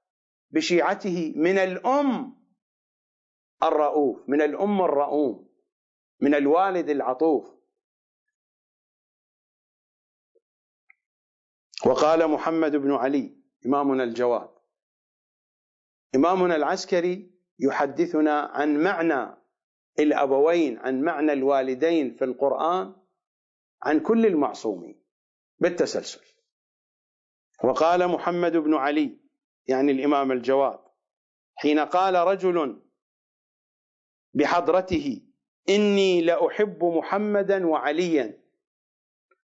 بشيعته من الأم الرؤوف من الأم الرؤوم من الوالد العطوف. وقال محمد بن علي إمامنا الجواد. إمامنا العسكري يحدثنا عن معنى الأبوين عن معنى الوالدين في القرآن عن كل المعصومين بالتسلسل. وقال محمد بن علي يعني الإمام الجواد حين قال رجل بحضرته إني لأحب محمدا وعليا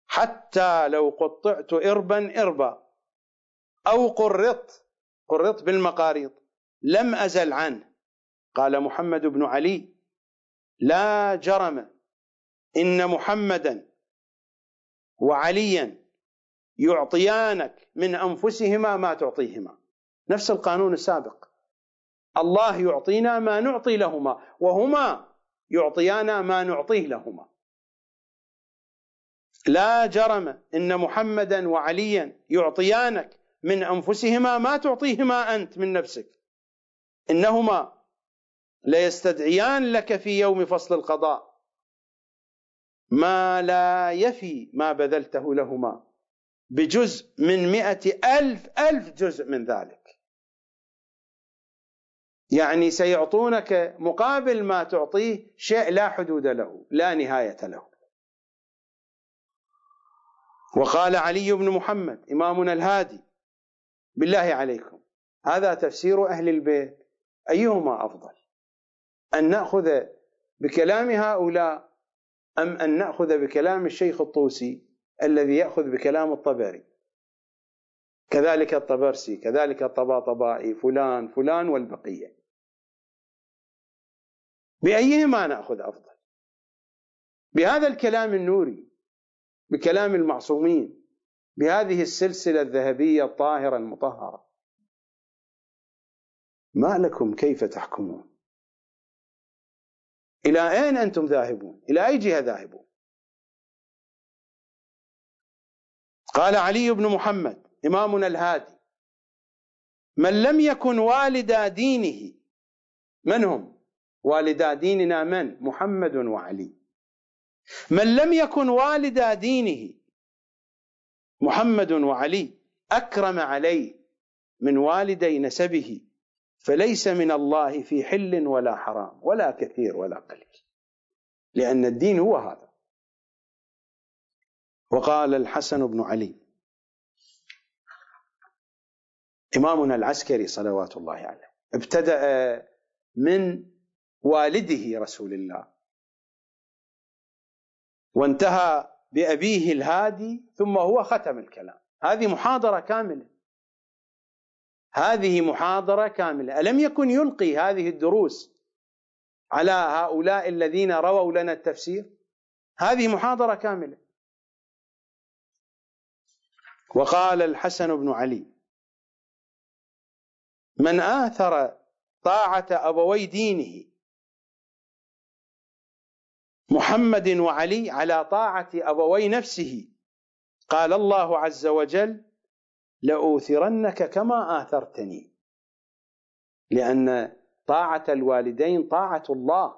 حتى لو قطعت إربا إربا أو قرط قرط بالمقاريض لم أزل عنه. قال محمد بن علي لا جرم إن محمدا وعليا يعطيانك من أنفسهما ما تعطيهما. نفس القانون السابق. الله يعطينا ما نعطي لهما وهما يعطيانا ما نعطيه لهما. لا جرم إن محمدا وعليا يعطيانك من أنفسهما ما تعطيهما أنت من نفسك. إنهما ليستدعيان لك في يوم فصل القضاء. ما لا يفي ما بذلته لهما. بجزء من مئة ألف ألف جزء من ذلك. يعني سيعطونك مقابل ما تعطيه شيء لا حدود له لا نهاية له. وقال علي بن محمد إمامنا الهادي بالله عليكم هذا تفسير أهل البيت أيهما أفضل؟ أن نأخذ بكلام هؤلاء أم أن نأخذ بكلام الشيخ الطوسي الذي يأخذ بكلام الطبري؟ كذلك الطبرسي كذلك الطباطبائي فلان فلان والبقية. بأيهما نأخذ أفضل؟ بهذا الكلام النوري بكلام المعصومين بهذه السلسلة الذهبية الطاهرة المطهرة. ما لكم كيف تحكمون؟ إلى أين أنتم ذاهبون؟ إلى أي جهة ذاهبون؟ قال علي بن محمد إمامنا الهادي من لم يكن والدا دينه من هم؟ والدا ديننا من؟ محمد وعلي. من لم يكن والدا دينه محمد وعلي أكرم عليه من والدي نسبه فليس من الله في حل ولا حرام ولا كثير ولا قليل لأن الدين هو هذا. وقال الحسن بن علي إمامنا العسكري صلوات الله عليه ابتدأ من والده رسول الله وانتهى بأبيه الهادي ثم هو ختم الكلام. هذه محاضرة كاملة. هذه محاضرة كاملة. ألم يكن يلقي هذه الدروس على هؤلاء الذين رووا لنا التفسير؟ هذه محاضرة كاملة. وقال الحسن بن علي من آثر طاعة أبوي دينه محمد وعلي على طاعة أبوي نفسه. قال الله عز وجل لأوثرنك كما آثرتني. لأن طاعة الوالدين طاعة الله.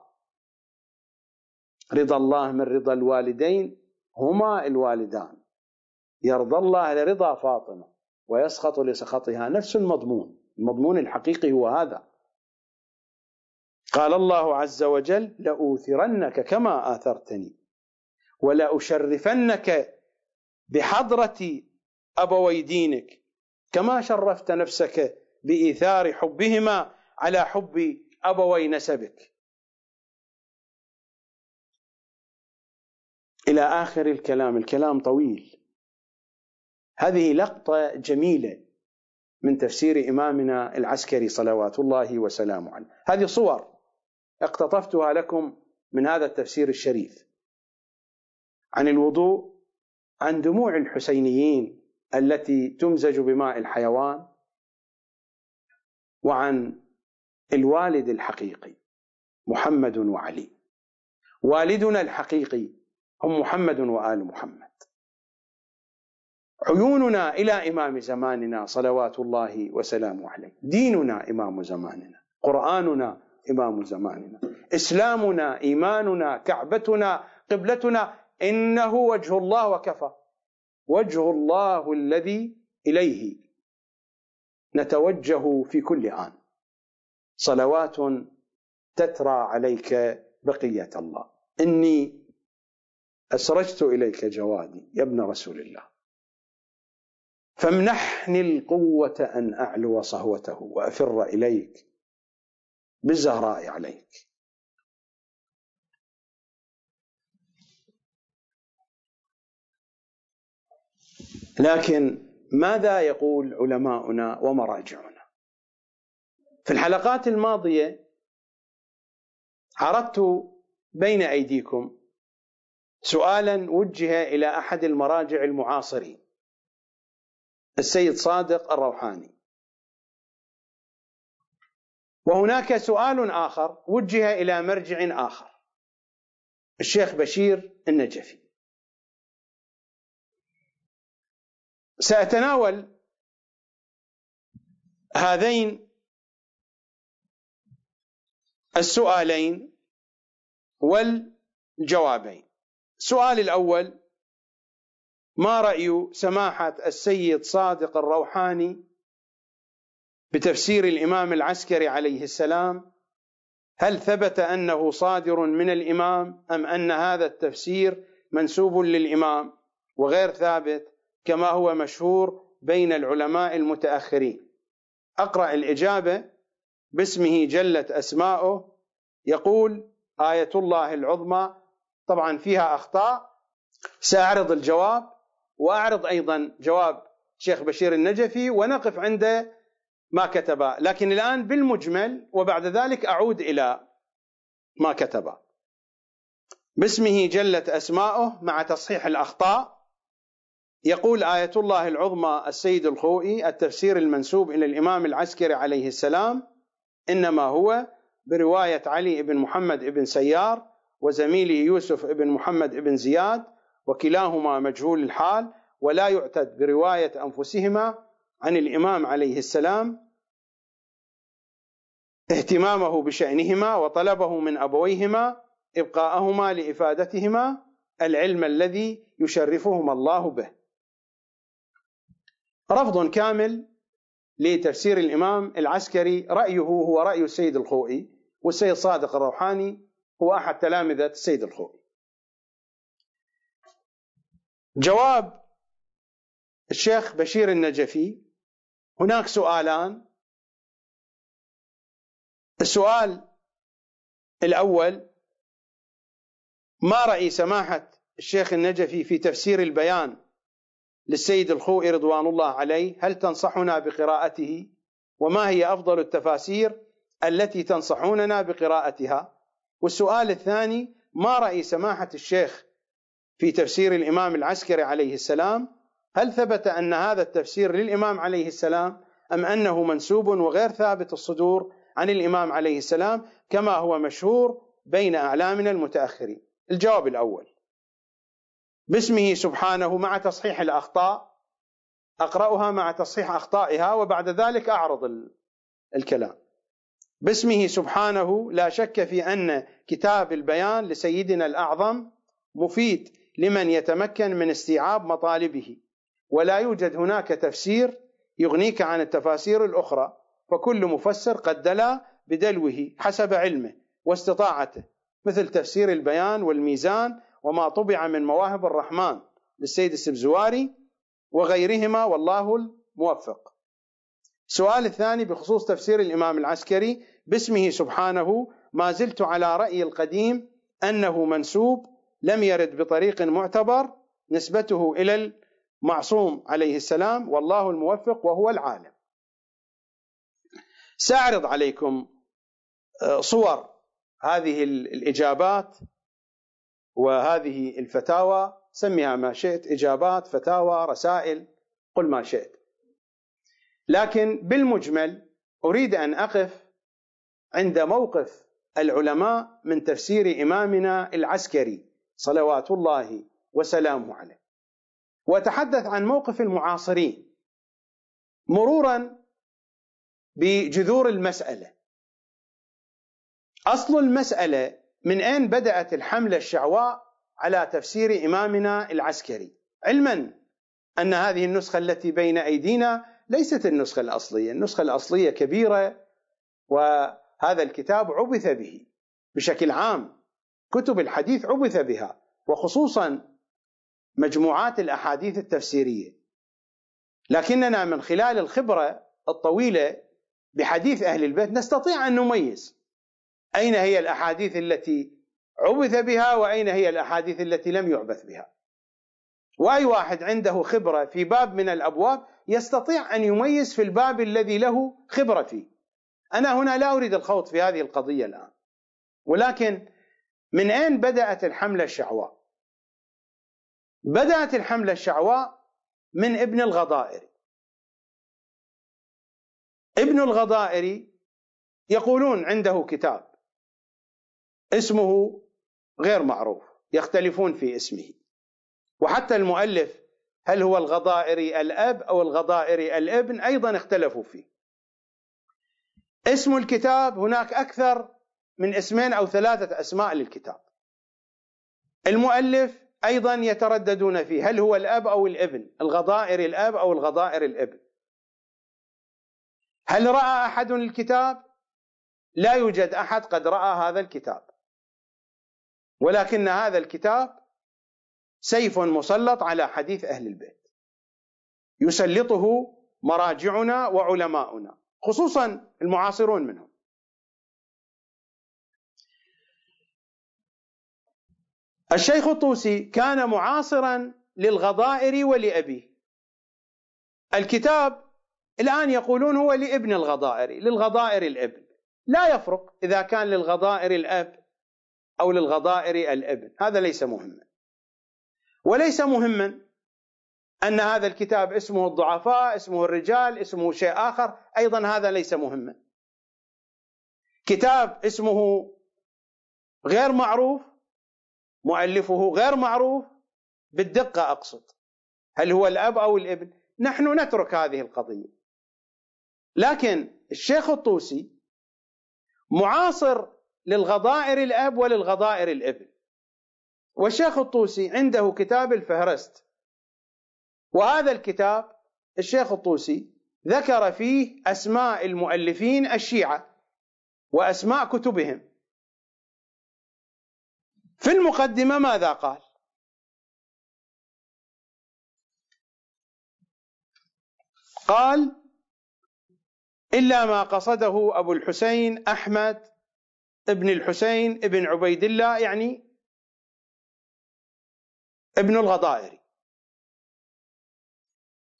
رضا الله من رضا الوالدين هما الوالدان. يرضى الله لرضا فاطمة ويسخط لسخطها نفس المضمون. المضمون الحقيقي هو هذا. قال الله عز وجل لأوثرنك كما آثرتني ولأشرفنك بحضرة أبوي دينك كما شرفت نفسك بإيثار حبهما على حب أبوي نسبك. إلى آخر الكلام الكلام طويل. هذه لقطة جميلة من تفسير إمامنا العسكري صلوات الله وسلامه عليه. هذه صور. اقتطفتها لكم من هذا التفسير الشريف. عن الوضوء عن دموع الحسينيين التي تمزج بماء الحيوان وعن الوالد الحقيقي محمد وعلي. والدنا الحقيقي هم محمد وآل محمد. عيوننا إلى إمام زماننا صلوات الله وسلامه عليه. ديننا إمام زماننا. قرآننا إمام زماننا. إسلامنا إيماننا كعبتنا قبلتنا إنه وجه الله وكفى. وجه الله الذي إليه نتوجه في كل آن. صلوات تترى عليك بقية الله. إني أسرجت إليك جوادي يا ابن رسول الله. فامنحني القوة أن أعلو صهوته وأفر إليك. بالزهراء عليك. لكن ماذا يقول علماؤنا ومراجعنا؟ في الحلقات الماضية عرضت بين أيديكم سؤالا وجه إلى أحد المراجع المعاصرين السيد صادق الروحاني. وهناك سؤال آخر وجه إلى مرجع آخر. الشيخ بشير النجفي. سأتناول هذين السؤالين والجوابين. السؤال الأول ما رأي سماحة السيد صادق الروحاني بتفسير الإمام العسكري عليه السلام هل ثبت أنه صادر من الإمام أم أن هذا التفسير منسوب للإمام؟ وغير ثابت كما هو مشهور بين العلماء المتأخرين. أقرأ الإجابة باسمه جلت أسماؤه. يقول آية الله العظمى. طبعا فيها أخطاء. سأعرض الجواب وأعرض أيضا جواب شيخ بشير النجفي ونقف عند ما كتب. لكن الآن بالمجمل وبعد ذلك أعود إلى ما كتب. باسمه جلت أسماؤه مع تصحيح الأخطاء. يقول آية الله العظمى السيد الخوئي التفسير المنسوب إلى الإمام العسكري عليه السلام إنما هو برواية علي بن محمد بن سيار وزميله يوسف بن محمد بن زياد وكلاهما مجهول الحال ولا يعتد برواية أنفسهما عن الإمام عليه السلام اهتمامه بشأنهما وطلبه من أبويهما إبقاءهما لإفادتهما العلم الذي يشرفهما الله به. رفض كامل لتفسير الإمام العسكري رأيه هو رأي السيد الخوئي والسيد صادق الروحاني هو أحد تلامذة السيد الخوئي. جواب الشيخ بشير النجفي هناك سؤالان. السؤال الأول ما رأي سماحة الشيخ النجفي في تفسير البيان للسيد الخوئي رضوان الله عليه؟ هل تنصحنا بقراءته؟ وما هي أفضل التفاسير التي تنصحوننا بقراءتها؟ والسؤال الثاني ما رأي سماحة الشيخ في تفسير الإمام العسكري عليه السلام؟ هل ثبت أن هذا التفسير للإمام عليه السلام أم أنه منسوب وغير ثابت الصدور عن الإمام عليه السلام كما هو مشهور بين أعلامنا المتأخرين؟ الجواب الأول. باسمه سبحانه مع تصحيح الأخطاء أقرأها مع تصحيح أخطائها وبعد ذلك أعرض الكلام. باسمه سبحانه لا شك في أن كتاب البيان لسيدنا الأعظم مفيد لمن يتمكن من استيعاب مطالبه. ولا يوجد هناك تفسير يغنيك عن التفاسير الأخرى فكل مفسر قد دلا بدلوه حسب علمه واستطاعته مثل تفسير البيان والميزان وما طبع من مواهب الرحمن للسيد السبزواري وغيرهما والله الموفق. السؤال الثاني بخصوص تفسير الإمام العسكري باسمه سبحانه ما زلت على رأي القديم أنه منسوب لم يرد بطريق معتبر نسبته إلى المعصوم عليه السلام والله الموفق وهو العالم. سأعرض عليكم آه، صور هذه الإجابات وهذه الفتاوى. سميها ما شئت إجابات فتاوى رسائل قل ما شئت. لكن بالمجمل أريد أن أقف عند موقف العلماء من تفسير إمامنا العسكري صلوات الله وسلامه عليه. واتحدث عن موقف المعاصرين مرورا بجذور المسألة. أصل المسألة من أين بدأت الحملة الشعواء على تفسير إمامنا العسكري؟ علما أن هذه النسخة التي بين أيدينا ليست النسخة الأصلية، النسخة الأصلية كبيرة وهذا الكتاب عبث به بشكل عام. كتب الحديث عبث بها وخصوصا مجموعات الأحاديث التفسيرية. لكننا من خلال الخبرة الطويلة بحديث أهل البيت نستطيع أن نميز أين هي الأحاديث التي عبث بها وأين هي الأحاديث التي لم يعبث بها. وأي واحد عنده خبرة في باب من الأبواب يستطيع أن يميز في الباب الذي له خبرة فيه. أنا هنا لا أريد الخوض في هذه القضية الآن. ولكن من أين بدأت الحملة الشعواء؟ بدأت الحملة الشعواء من ابن الغضائري. ابن الغضائري يقولون عنده كتاب اسمه غير معروف يختلفون في اسمه. وحتى المؤلف هل هو الغضائري الأب أو الغضائري الابن أيضا اختلفوا فيه. اسم الكتاب هناك أكثر من اسمين أو ثلاثة أسماء للكتاب. المؤلف أيضا يترددون فيه. هل هو الأب أو الابن؟ الغضائري الأب أو الغضائري الابن. هل رأى أحد الكتاب؟ لا يوجد أحد قد رأى هذا الكتاب. ولكن هذا الكتاب سيف مسلط على حديث أهل البيت. يسلطه مراجعنا وعلماؤنا خصوصا المعاصرون منهم. الشيخ الطوسي كان معاصرا للغضائر ولأبيه. الكتاب الآن يقولون هو لابن الغضائر للغضائر الابن. لا يفرق إذا كان للغضائر الأب أو للغضائر الابن. هذا ليس مهما. وليس مهما أن هذا الكتاب اسمه الضعفاء اسمه الرجال اسمه شيء آخر. أيضا هذا ليس مهما. كتاب اسمه غير معروف مؤلفه غير معروف بالدقة أقصد. هل هو الأب أو الابن؟ نحن نترك هذه القضية. لكن الشيخ الطوسي معاصر للغضائر الأب وللغضائر الابن. والشيخ الطوسي عنده كتاب الفهرست. وهذا الكتاب الشيخ الطوسي ذكر فيه أسماء المؤلفين الشيعة وأسماء كتبهم. في المقدمة ماذا قال؟ قال إلا ما قصده أبو الحسين أحمد ابن الحسين ابن عبيد الله يعني ابن الغضائري.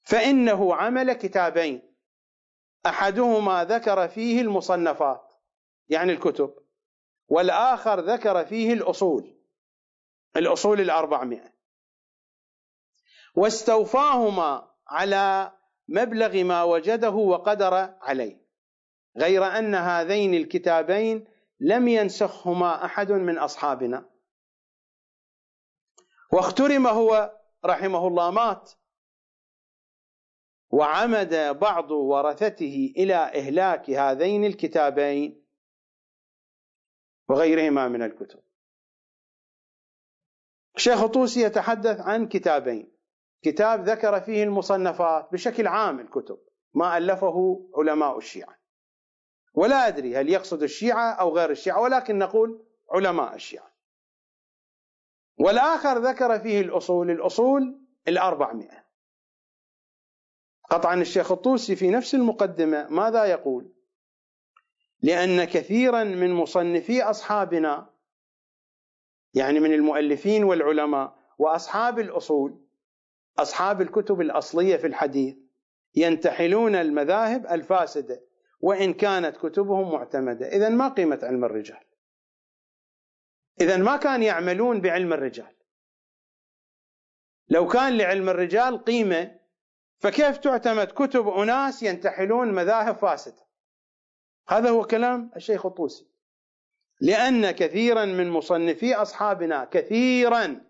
فإنه عمل كتابين أحدهما ذكر فيه المصنفات يعني الكتب. والآخر ذكر فيه الأصول الأصول الأربعمائة. واستوفاهما على مبلغ ما وجده وقدر عليه غير أن هذين الكتابين لم ينسخهما أحد من أصحابنا. واخترم هو رحمه الله مات وعمد بعض ورثته إلى إهلاك هذين الكتابين. وغيرهما من الكتب. الشيخ الطوسي يتحدث عن كتابين. كتاب ذكر فيه المصنفات بشكل عام الكتب ما ألفه علماء الشيعة. ولا أدري هل يقصد الشيعة أو غير الشيعة ولكن نقول علماء الشيعة. والآخر ذكر فيه الأصول الأصول الأربعمائة. قطعا الشيخ الطوسي في نفس المقدمة ماذا يقول؟ لأن كثيرا من مصنفي أصحابنا يعني من المؤلفين والعلماء وأصحاب الأصول أصحاب الكتب الأصلية في الحديث ينتحلون المذاهب الفاسدة وإن كانت كتبهم معتمدة. إذا ما قيمة علم الرجال. إذا ما كان يعملون بعلم الرجال. لو كان لعلم الرجال قيمة فكيف تعتمد كتب أناس ينتحلون مذاهب فاسدة؟ هذا هو كلام الشيخ الطوسي. لأن كثيرا من مصنفي أصحابنا كثيرا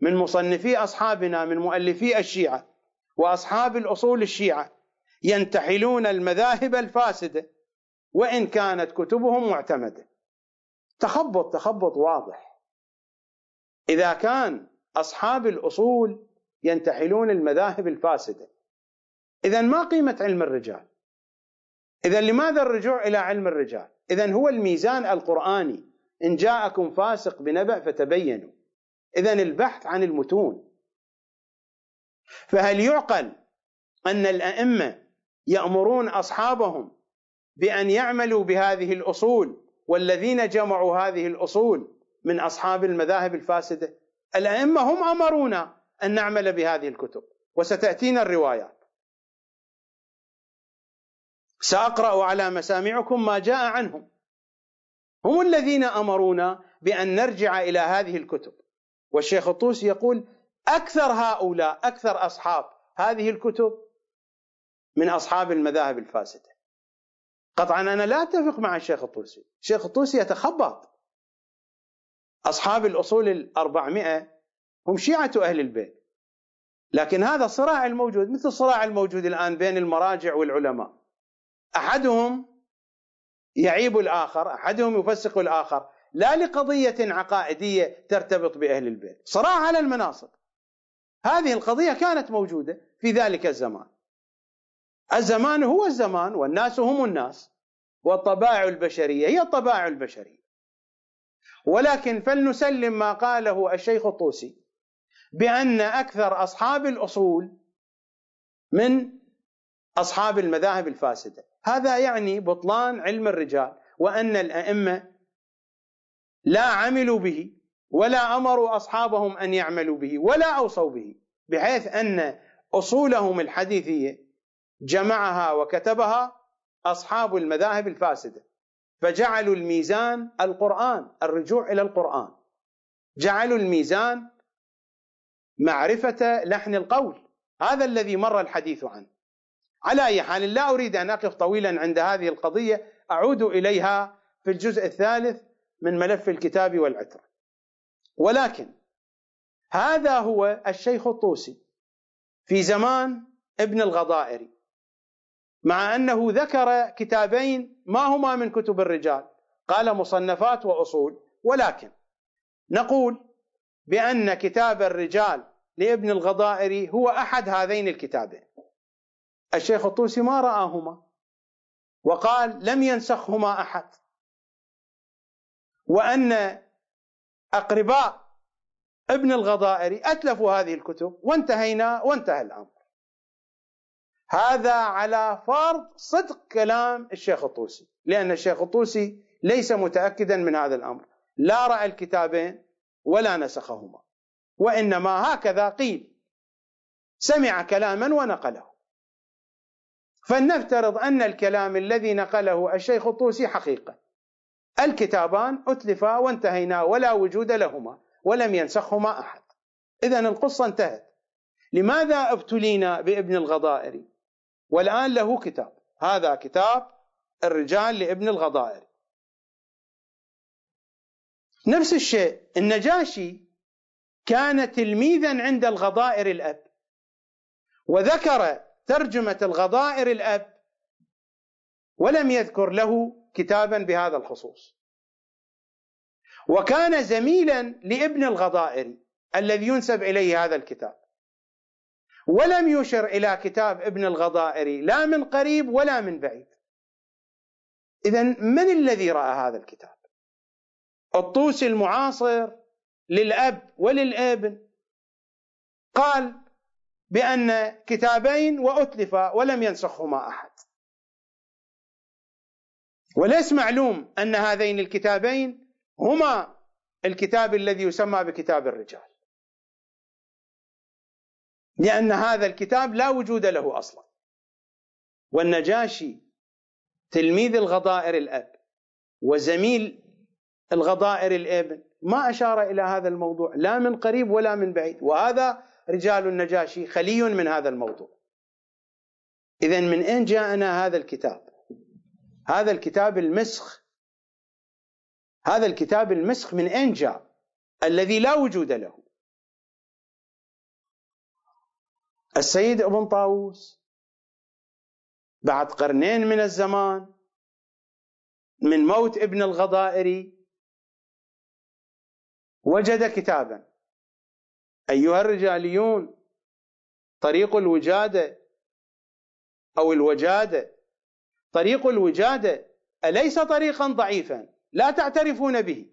من مصنفي أصحابنا من مؤلفي الشيعة وأصحاب الأصول الشيعة ينتحلون المذاهب الفاسدة وإن كانت كتبهم معتمدة. تخبط تخبط واضح. إذا كان أصحاب الأصول ينتحلون المذاهب الفاسدة إذا ما قيمة علم الرجال؟ إذا لماذا الرجوع إلى علم الرجال؟ إذا هو الميزان القرآني. إن جاءكم فاسق بنبأ فتبينوا. إذا البحث عن المتون. فهل يعقل أن الأئمة يأمرون أصحابهم بأن يعملوا بهذه الأصول والذين جمعوا هذه الأصول من أصحاب المذاهب الفاسدة؟ الأئمة هم أمرونا أن نعمل بهذه الكتب. وستأتينا الروايات. سأقرأ على مسامعكم ما جاء عنهم. هم الذين أمرونا بأن نرجع إلى هذه الكتب. والشيخ الطوسي يقول أكثر هؤلاء أكثر أصحاب هذه الكتب من أصحاب المذاهب الفاسدة. قطعا أنا لا أتفق مع الشيخ الطوسي. الشيخ الطوسي يتخبط. أصحاب الأصول الأربعمائة هم شيعة أهل البيت. لكن هذا الصراع الموجود مثل الصراع الموجود الآن بين المراجع والعلماء. أحدهم يعيب الآخر أحدهم يفسق الآخر لا لقضية عقائدية ترتبط بأهل البيت. صراع على المناصب. هذه القضية كانت موجودة في ذلك الزمان. الزمان هو الزمان والناس هم الناس والطبائع البشرية هي الطبائع البشرية ولكن فلنسلم ما قاله الشيخ الطوسي بأن أكثر أصحاب الأصول من أصحاب المذاهب الفاسدة. هذا يعني بطلان علم الرجال وأن الأئمة لا عملوا به ولا أمروا أصحابهم أن يعملوا به ولا أوصوا به بحيث أن أصولهم الحديثية جمعها وكتبها أصحاب المذاهب الفاسدة. فجعلوا الميزان القرآن الرجوع إلى القرآن. جعلوا الميزان معرفة لحن القول. هذا الذي مر الحديث عنه. على أي حال لا أريد أن أقف طويلا عند هذه القضية أعود إليها في الجزء الثالث من ملف الكتاب والعترة. ولكن هذا هو الشيخ الطوسي في زمان ابن الغضائري مع أنه ذكر كتابين ما هما من كتب الرجال قال مصنفات وأصول. ولكن نقول بأن كتاب الرجال لابن الغضائري هو أحد هذين الكتابين. الشيخ الطوسي ما رآهما وقال لم ينسخهما أحد. وأن أقرباء ابن الغضائري أتلفوا هذه الكتب وانتهينا وانتهى الأمر. هذا على فرض صدق كلام الشيخ الطوسي لأن الشيخ الطوسي ليس متأكدا من هذا الأمر. لا رأى الكتابين ولا نسخهما وإنما هكذا قيل. سمع كلاما ونقله. فلنفترض أن الكلام الذي نقله الشيخ الطوسي حقيقة. الكتابان أتلفا وانتهينا ولا وجود لهما ولم ينسخهما أحد. إذا القصة انتهت. لماذا ابتلينا بابن الغضائري؟ والآن له كتاب. هذا كتاب الرجال لابن الغضائري. نفس الشيء النجاشي كان تلميذا عند الغضائر الأب. وذكر ترجمة الغضائر الأب ولم يذكر له كتابا بهذا الخصوص. وكان زميلا لابن الغضائر الذي ينسب إليه هذا الكتاب. ولم يشر إلى كتاب ابن الغضائر لا من قريب ولا من بعيد. اذا من الذي رأى هذا الكتاب؟ الطوسي المعاصر للأب وللابن. قال بأن كتابين واتلفا ولم ينسخهما أحد. وليس معلوم أن هذين الكتابين هما الكتاب الذي يسمى بكتاب الرجال. لأن هذا الكتاب لا وجود له أصلا. والنجاشي تلميذ الغضائر الأب وزميل الغضائر الابن ما أشار إلى هذا الموضوع لا من قريب ولا من بعيد. وهذا رجال النجاشي خلي من هذا الموضوع. اذا من أين جاءنا هذا الكتاب؟ هذا الكتاب المسخ. هذا الكتاب المسخ من أين جاء؟ الذي لا وجود له. السيد ابن طاووس بعد قرنين من الزمان من موت ابن الغضائري وجد كتابا. أيها الرجاليون طريق الوجادة أو الوجادة. طريق الوجادة أليس طريقا ضعيفا؟ لا تعترفون به.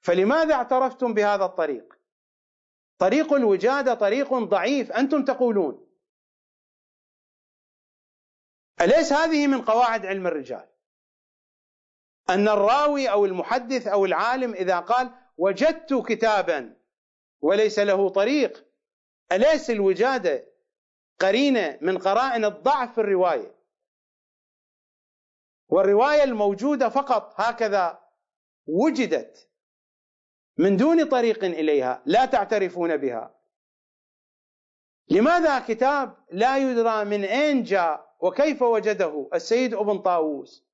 فلماذا اعترفتم بهذا الطريق؟ طريق الوجادة طريق ضعيف أنتم تقولون. أليس هذه من قواعد علم الرجال؟ أن الراوي أو المحدث أو العالم إذا قال وجدت كتابا وليس له طريق. أليس الوجاده قرينه من قرائن الضعف في الرواية؟ والرواية الموجودة فقط هكذا وجدت من دون طريق إليها لا تعترفون بها. لماذا كتاب لا يدرى من أين جاء وكيف وجده السيد ابن طاووس؟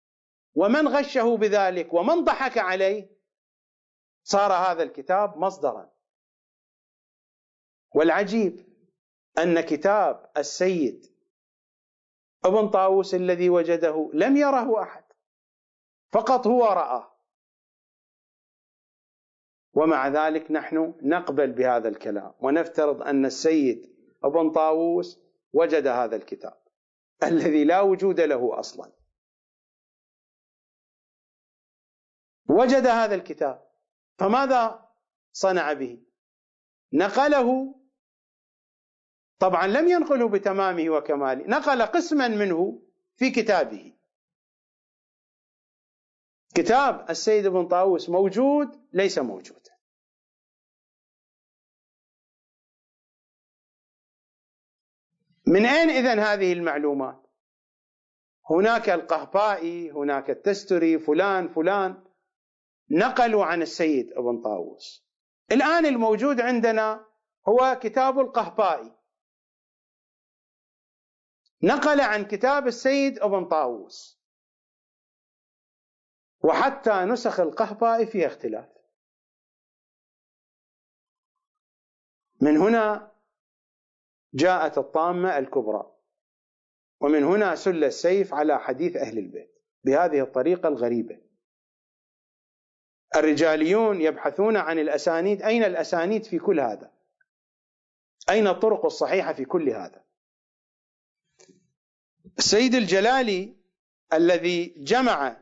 ومن غشه بذلك؟ ومن ضحك عليه؟ صار هذا الكتاب مصدرا. والعجيب أن كتاب السيد ابن طاووس الذي وجده لم يره أحد فقط هو رآه. ومع ذلك نحن نقبل بهذا الكلام ونفترض أن السيد ابن طاووس وجد هذا الكتاب [LAUGHS] الذي لا وجود له أصلا. وجد هذا الكتاب فماذا صنع به؟ نقله طبعا لم ينقله بتمامه وكماله. نقل قسما منه في كتابه. كتاب السيد ابن طاووس موجود ليس موجود من أين إذن هذه المعلومات؟ هناك القهبائي هناك التستري فلان فلان. نقلوا عن السيد ابن طاووس. الآن الموجود عندنا هو كتاب القهبائي. نقل عن كتاب السيد ابن طاووس. وحتى نسخ القهبائي فيها اختلاف. من هنا جاءت الطامة الكبرى ومن هنا سل السيف على حديث أهل البيت بهذه الطريقة الغريبة. الرجاليون يبحثون عن الأسانيد أين الأسانيد في كل هذا؟ أين الطرق الصحيحة في كل هذا؟ السيد الجلالي الذي جمع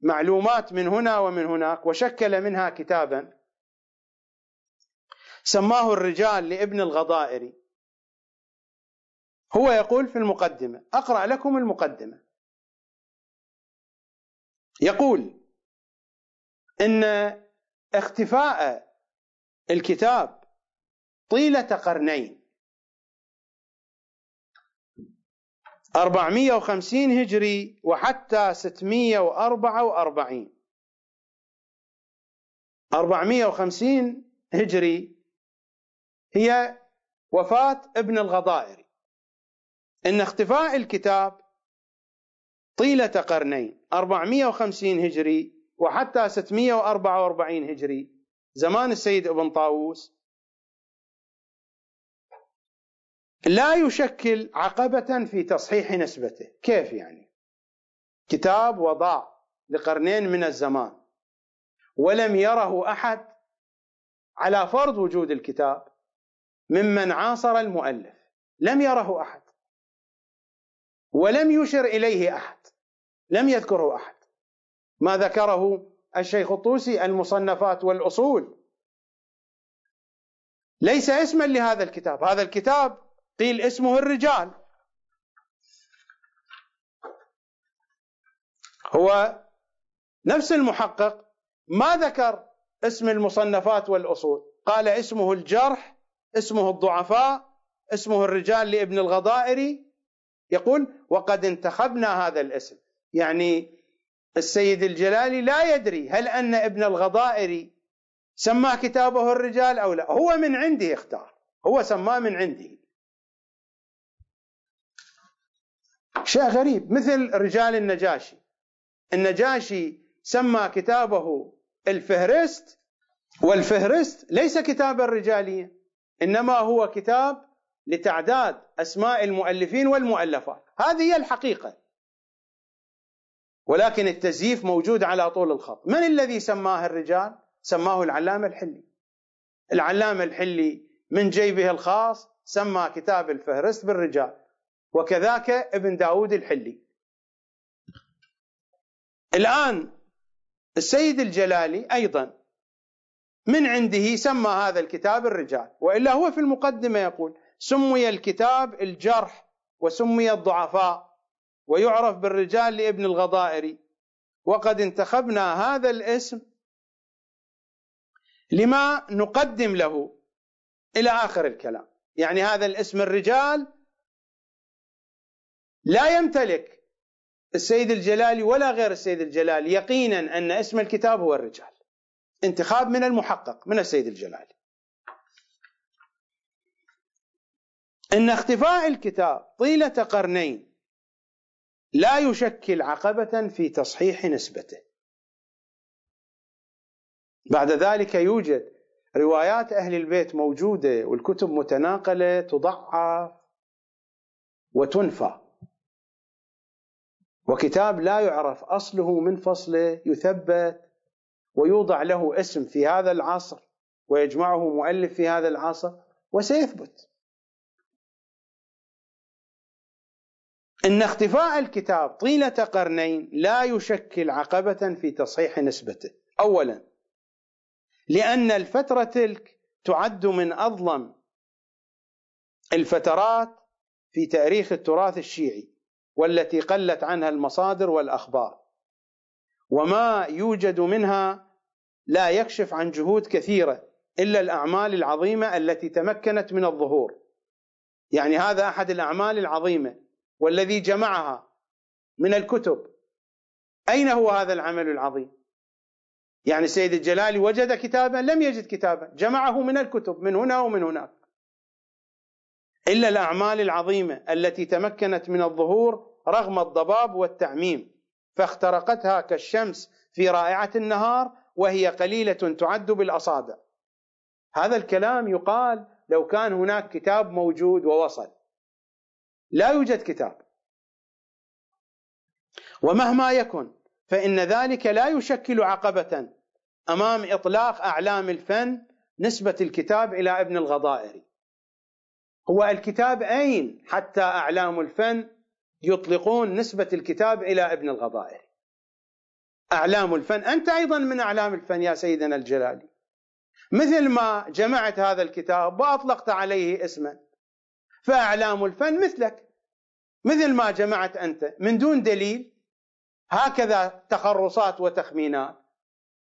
معلومات من هنا ومن هناك وشكل منها كتابا سماه الرجال لابن الغضائري. هو يقول في المقدمة أقرأ لكم المقدمة. يقول إن اختفاء الكتاب طيلة قرنين. 450 هجري وحتى 644 450 هجري هي وفاة ابن الغضائري إن اختفاء الكتاب طيلة قرنين. 450 هجري وحتى 644 هجري. زمان السيد ابن طاووس لا يشكل عقبة في تصحيح نسبته. كيف يعني؟ كتاب وضاع لقرنين من الزمان ولم يره أحد على فرض وجود الكتاب ممن عاصر المؤلف. لم يره أحد ولم يشر إليه أحد لم يذكره أحد. ما ذكره الشيخ الطوسي المصنفات والأصول. ليس اسما لهذا الكتاب. هذا الكتاب قيل اسمه الرجال. هو نفس المحقق ما ذكر اسم المصنفات والأصول. قال اسمه الجرح اسمه الضعفاء اسمه الرجال لابن الغضائري يقول وقد انتخبنا هذا الاسم يعني السيد الجلالي لا يدري هل أن ابن الغضائري سماه كتابه الرجال أو لا. هو من عنده اختار. هو سماه من عنده. شيء غريب مثل رجال النجاشي. النجاشي سمى كتابه الفهرست والفهرست ليس كتابا رجاليا إنما هو كتاب لتعداد أسماء المؤلفين والمؤلفات. هذه هي الحقيقة. ولكن التزييف موجود على طول الخط. من الذي سماه الرجال؟ سماه العلامة الحلي. العلامة الحلي من جيبه الخاص سمى كتاب الفهرست بالرجال. وكذاك ابن داود الحلي. الآن السيد الجلالي أيضا من عنده سمى هذا الكتاب الرجال وإلا هو في المقدمة يقول سمي الكتاب الجرح وسمي الضعفاء ويعرف بالرجال لابن الغضائري. وقد انتخبنا هذا الاسم لما نقدم له إلى آخر الكلام. يعني هذا الاسم الرجال لا يمتلك السيد الجلالي ولا غير السيد الجلالي يقينا أن اسم الكتاب هو الرجال. انتخاب من المحقق من السيد الجلالي. إن اختفاء الكتاب طيلة قرنين لا يشكل عقبة في تصحيح نسبته. بعد ذلك يوجد روايات أهل البيت موجودة والكتب متناقلة تضعف وتنفى. وكتاب لا يعرف أصله من فصله يثبت ويوضع له اسم في هذا العصر ويجمعه مؤلف في هذا العصر وسيثبت. إن اختفاء الكتاب طيلة قرنين لا يشكل عقبة في تصحيح نسبته. اولا لأن الفترة تلك تعد من أظلم الفترات في تاريخ التراث الشيعي. والتي قلت عنها المصادر والأخبار. وما يوجد منها لا يكشف عن جهود كثيرة إلا الأعمال العظيمة التي تمكنت من الظهور. يعني هذا أحد الأعمال العظيمة والذي جمعها من الكتب. أين هو هذا العمل العظيم؟ يعني سيد الجلالي وجد كتابا لم يجد كتابا جمعه من الكتب من هنا ومن هناك. إلا الأعمال العظيمة التي تمكنت من الظهور رغم الضباب والتعميم فاخترقتها كالشمس في رائعة النهار وهي قليلة تعد بالأصابع. هذا الكلام يقال لو كان هناك كتاب موجود ووصل. لا يوجد كتاب. ومهما يكن فإن ذلك لا يشكل عقبة أمام إطلاق أعلام الفن نسبة الكتاب إلى ابن الغضائري هو الكتاب أين؟ حتى أعلام الفن يطلقون نسبة الكتاب إلى ابن الغضائري أعلام الفن أنت أيضا من أعلام الفن يا سيدنا الجلالي مثل ما جمعت هذا الكتاب وأطلقت عليه اسما فأعلام الفن مثلك. مثل ما جمعت أنت من دون دليل هكذا تخرصات وتخمينات.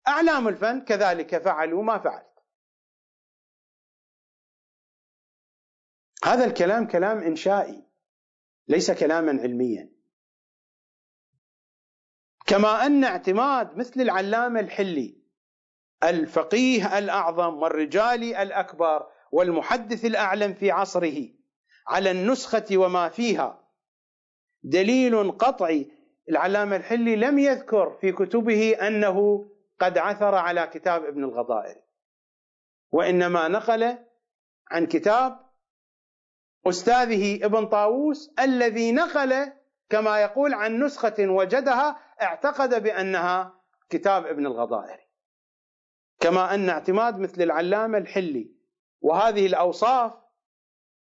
أعلام الفن كذلك فعلوا ما فعلت هذا الكلام كلام إنشائي ليس كلاما علميا. كما أن اعتماد مثل العلامة الحلي الفقيه الأعظم والرجال الأكبر والمحدث الأعلم في عصره على النسخة وما فيها دليل قطعي. العلامة الحلي لم يذكر في كتبه أنه قد عثر على كتاب ابن الغضائر وإنما نقل عن كتاب أستاذه ابن طاووس الذي نقل كما يقول عن نسخة وجدها اعتقد بأنها كتاب ابن الغضائر. كما أن اعتماد مثل العلامة الحلي وهذه الأوصاف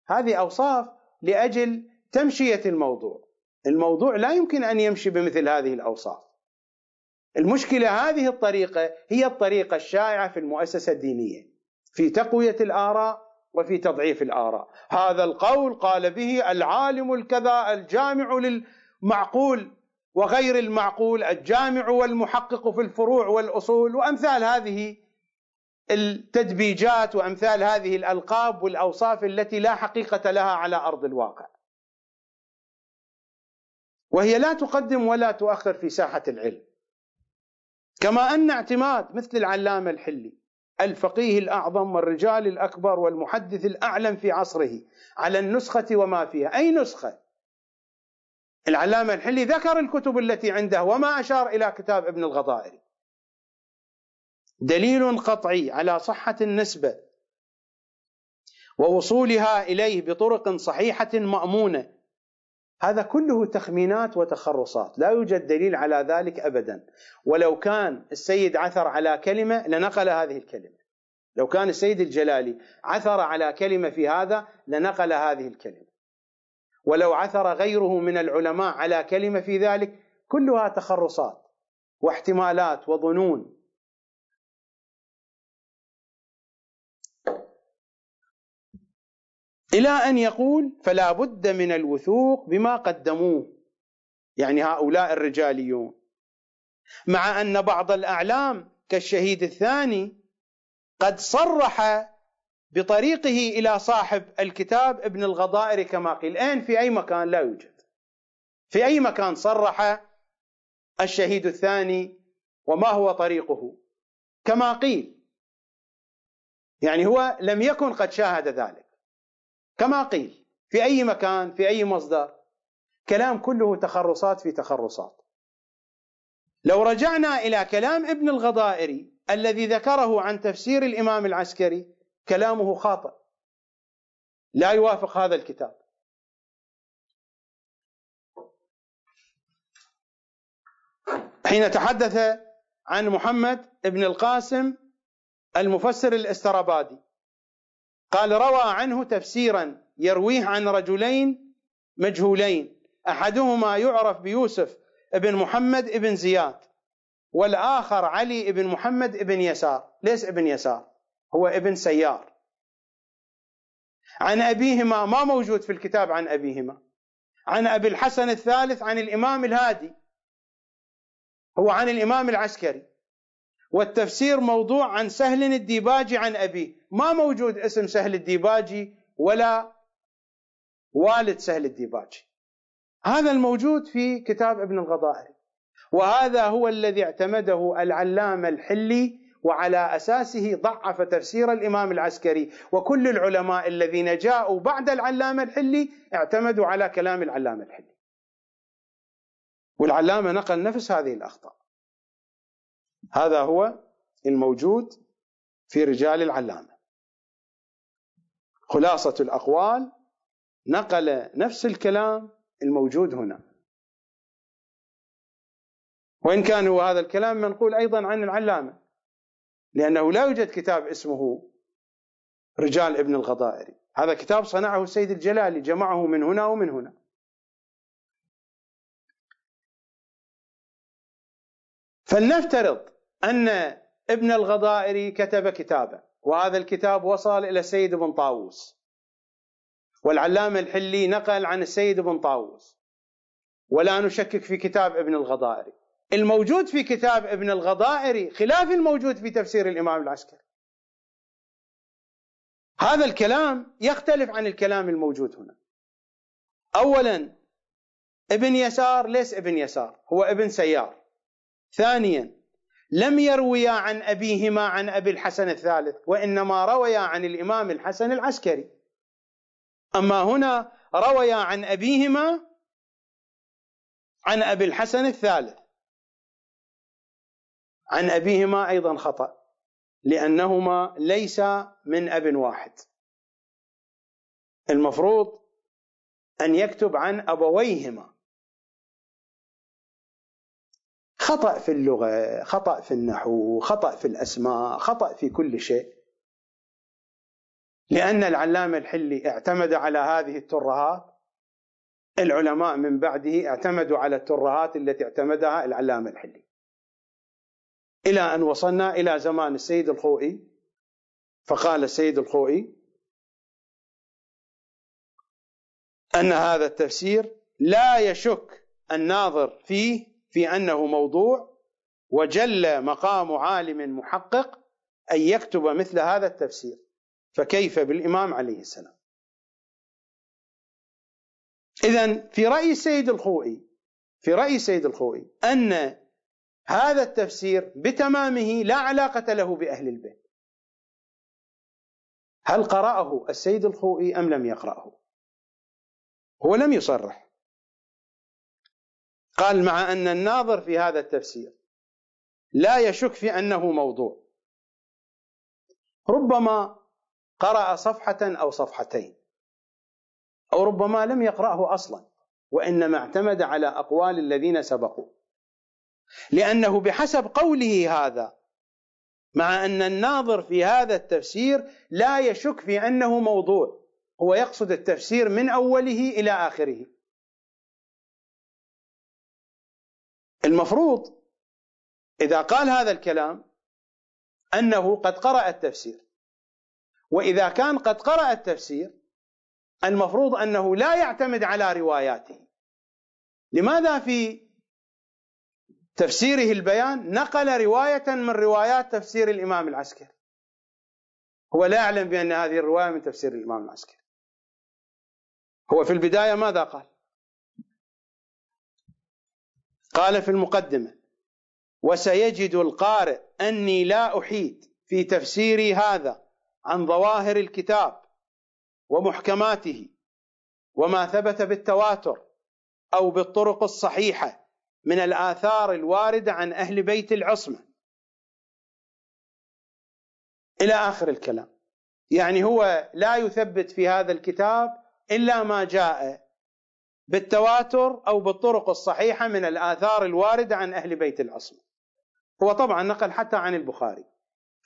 هذه أوصاف لأجل تمشية الموضوع. الموضوع لا يمكن أن يمشي بمثل هذه الأوصاف. المشكلة هذه الطريقة هي الطريقة الشائعة في المؤسسة الدينية في تقوية الآراء وفي تضعيف الآراء. هذا القول قال به العالم الكذا الجامع للمعقول وغير المعقول الجامع والمحقق في الفروع والأصول. وأمثال هذه التدبيجات وأمثال هذه الألقاب والأوصاف التي لا حقيقة لها على أرض الواقع. وهي لا تقدم ولا تؤخر في ساحة العلم. كما أن اعتماد مثل العلامة الحلي الفقيه الأعظم والرجال الأكبر والمحدث الأعلم في عصره على النسخة وما فيها. أي نسخة؟ العلامة الحلي ذكر الكتب التي عنده وما أشار إلى كتاب ابن الغضائري دليل قطعي على صحة النسبة ووصولها إليه بطرق صحيحة مأمونة. هذا كله تخمينات وتخرصات. لا يوجد دليل على ذلك ابدا. ولو كان السيد عثر على كلمة لنقل هذه الكلمة. لو كان السيد الجلالي عثر على كلمة في هذا لنقل هذه الكلمة. ولو عثر غيره من العلماء على كلمة في ذلك كلها تخرصات واحتمالات وظنون إلى أن يقول فلا بد من الوثوق بما قدموه. يعني هؤلاء الرجاليون. مع أن بعض الأعلام كالشهيد الثاني قد صرح بطريقه إلى صاحب الكتاب ابن الغضائر كما قيل. الآن في أي مكان؟ لا يوجد. في أي مكان صرح الشهيد الثاني وما هو طريقه؟ كما قيل. يعني هو لم يكن قد شاهد ذلك. كما قيل في أي مكان في أي مصدر كلام كله تخرصات في تخرصات. لو رجعنا إلى كلام ابن الغضائري الذي ذكره عن تفسير الإمام العسكري كلامه خاطئ. لا يوافق هذا الكتاب. حين تحدث عن محمد بن القاسم المفسر الإسترابادي قال روى عنه تفسيرا يرويه عن رجلين مجهولين. أحدهما يعرف بيوسف ابن محمد ابن زياد والآخر علي ابن محمد ابن يسار. ليس ابن يسار هو ابن سيار. عن أبيهما ما موجود في الكتاب عن أبيهما. عن أبي الحسن الثالث عن الإمام الهادي هو عن الإمام العسكري. والتفسير موضوع عن سهل الديباجي عن أبيه ما موجود اسم سهل الديباجي ولا والد سهل الديباجي هذا الموجود في كتاب ابن الغضائري وهذا هو الذي اعتمده العلامة الحلي وعلى أساسه ضعف تفسير الإمام العسكري وكل العلماء الذين جاءوا بعد العلامة الحلي اعتمدوا على كلام العلامة الحلي. والعلامة نقل نفس هذه الأخطاء. هذا هو الموجود في رجال العلامة. خلاصة الأقوال نقل نفس الكلام الموجود هنا. وإن كان هو هذا الكلام منقول أيضا عن العلامة لأنه لا يوجد كتاب اسمه رجال ابن الغضائري. هذا كتاب صنعه السيد الجلالي جمعه من هنا ومن هنا. فلنفترض أن ابن الغضائري كتب كتابا وهذا الكتاب وصل إلى السيد بن طاووس. والعلامة الحلي نقل عن السيد ابن طاووس. ولا نشكك في كتاب ابن الغضائري الموجود في كتاب ابن الغضائري خلاف الموجود في تفسير الإمام العسكري. هذا الكلام يختلف عن الكلام الموجود هنا. اولا ابن يسار ليس ابن يسار هو ابن سيار. ثانيا لم يرويا عن أبيهما عن أبي الحسن الثالث وإنما رويا عن الإمام الحسن العسكري. أما هنا رويا عن أبيهما عن أبي الحسن الثالث. عن أبيهما أيضا خطأ لأنهما ليس من أب واحد. المفروض أن يكتب عن أبويهما. خطأ في اللغة خطأ في النحو خطأ في الأسماء خطأ في كل شيء. لأن العلامة الحلي اعتمد على هذه الترهات العلماء من بعده اعتمدوا على الترهات التي اعتمدها العلامة الحلي. إلى أن وصلنا إلى زمان السيد الخوئي فقال السيد الخوئي أن هذا التفسير لا يشك الناظر فيه في أنه موضوع وجل مقام عالم محقق أن يكتب مثل هذا التفسير فكيف بالإمام عليه السلام؟ إذا في رأي السيد الخوئي في رأي السيد الخوئي أن هذا التفسير بتمامه لا علاقة له بأهل البيت. هل قرأه السيد الخوئي أم لم يقرأه؟ هو لم يصرح. قال مع أن الناظر في هذا التفسير لا يشك في أنه موضوع. ربما قرأ صفحة أو صفحتين أو ربما لم يقرأه أصلا وإنما اعتمد على أقوال الذين سبقوا لأنه بحسب قوله هذا مع أن الناظر في هذا التفسير لا يشك في أنه موضوع هو يقصد التفسير من أوله إلى آخره. المفروض إذا قال هذا الكلام أنه قد قرأ التفسير. وإذا كان قد قرأ التفسير المفروض أنه لا يعتمد على رواياته. لماذا في تفسيره البيان نقل رواية من روايات تفسير الإمام العسكري؟ هو لا يعلم بأن هذه الرواية من تفسير الإمام العسكري. هو في البداية ماذا قال؟ قال في المقدمة وسيجد القارئ أني لا أحيد في تفسيري هذا عن ظواهر الكتاب ومحكماته وما ثبت بالتواتر أو بالطرق الصحيحة من الآثار الواردة عن أهل بيت العصمة. إلى آخر الكلام يعني هو لا يثبت في هذا الكتاب إلا ما جاء بالتواتر أو بالطرق الصحيحة من الآثار الواردة عن أهل بيت العصمة. هو طبعا نقل حتى عن البخاري.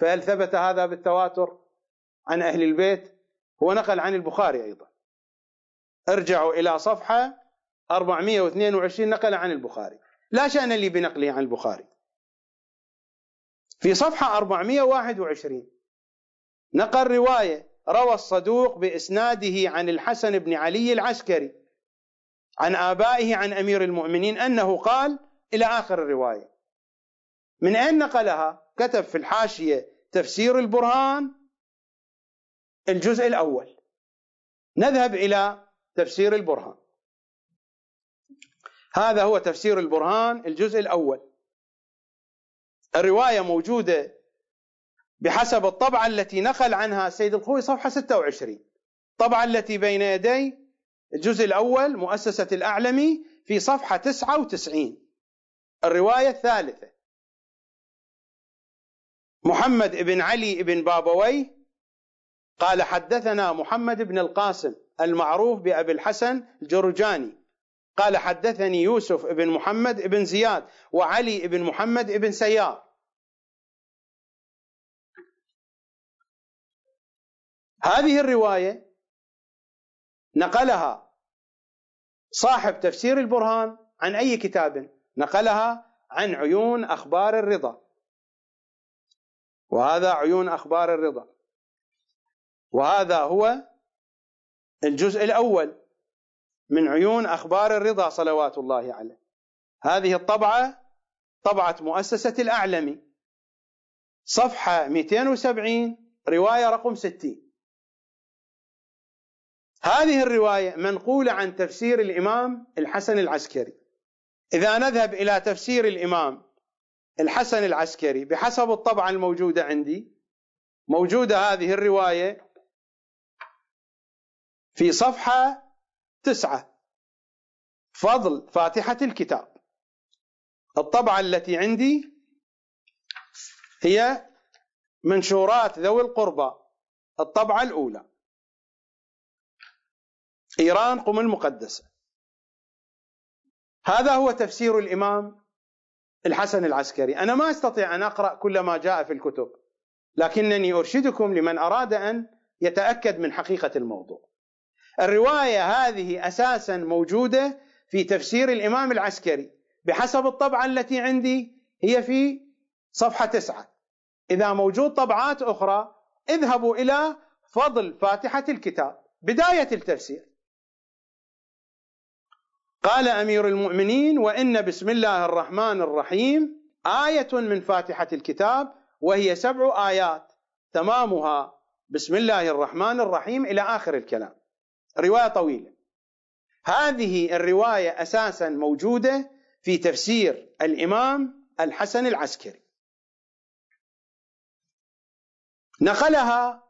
فهل ثبت هذا بالتواتر عن أهل البيت؟ هو نقل عن البخاري أيضا. ارجعوا إلى صفحة 422 نقل عن البخاري. لا شأن لي بنقله عن البخاري. في صفحة 421 نقل رواية روى الصدوق بإسناده عن الحسن بن علي العسكري. عن آبائه عن أمير المؤمنين أنه قال إلى آخر الرواية. من أين نقلها؟ كتب في الحاشية تفسير البرهان الجزء الأول. نذهب إلى تفسير البرهان. هذا هو تفسير البرهان الجزء الأول. الرواية موجودة بحسب الطبعة التي نقل عنها السيد الخوي صفحة 26 الطبعة التي بين يدي الجزء الأول مؤسسة الأعلمي في صفحة 99 الرواية الثالثة. محمد بن علي بن بابوي قال حدثنا محمد بن القاسم المعروف بأبي الحسن الجرجاني. قال حدثني يوسف بن محمد بن زياد وعلي بن محمد بن سيار. هذه الرواية نقلها صاحب تفسير البرهان عن أي كتاب؟ نقلها عن عيون أخبار الرضا. وهذا عيون أخبار الرضا. وهذا هو الجزء الأول من عيون أخبار الرضا صلوات الله عليه. هذه الطبعة طبعة مؤسسة الأعلمي. صفحة 270 رواية رقم 60 هذه الرواية منقولة عن تفسير الإمام الحسن العسكري. إذا نذهب إلى تفسير الإمام الحسن العسكري بحسب الطبعة الموجودة عندي موجودة هذه الرواية في صفحة تسعة فضل فاتحة الكتاب. الطبعة التي عندي هي منشورات ذوي القربى الطبعة الأولى. إيران قم المقدسة. هذا هو تفسير الإمام الحسن العسكري. أنا ما أستطيع أن أقرأ كل ما جاء في الكتب لكنني أرشدكم لمن أراد أن يتأكد من حقيقة الموضوع. الرواية هذه أساسا موجودة في تفسير الإمام العسكري بحسب الطبعة التي عندي هي في صفحة تسعة. إذا موجود طبعات أخرى اذهبوا إلى فضل فاتحة الكتاب بداية التفسير. قال أمير المؤمنين وإن بسم الله الرحمن الرحيم آية من فاتحة الكتاب وهي سبع آيات تمامها بسم الله الرحمن الرحيم إلى آخر الكلام. رواية طويلة. هذه الرواية أساسا موجودة في تفسير الإمام الحسن العسكري. نقلها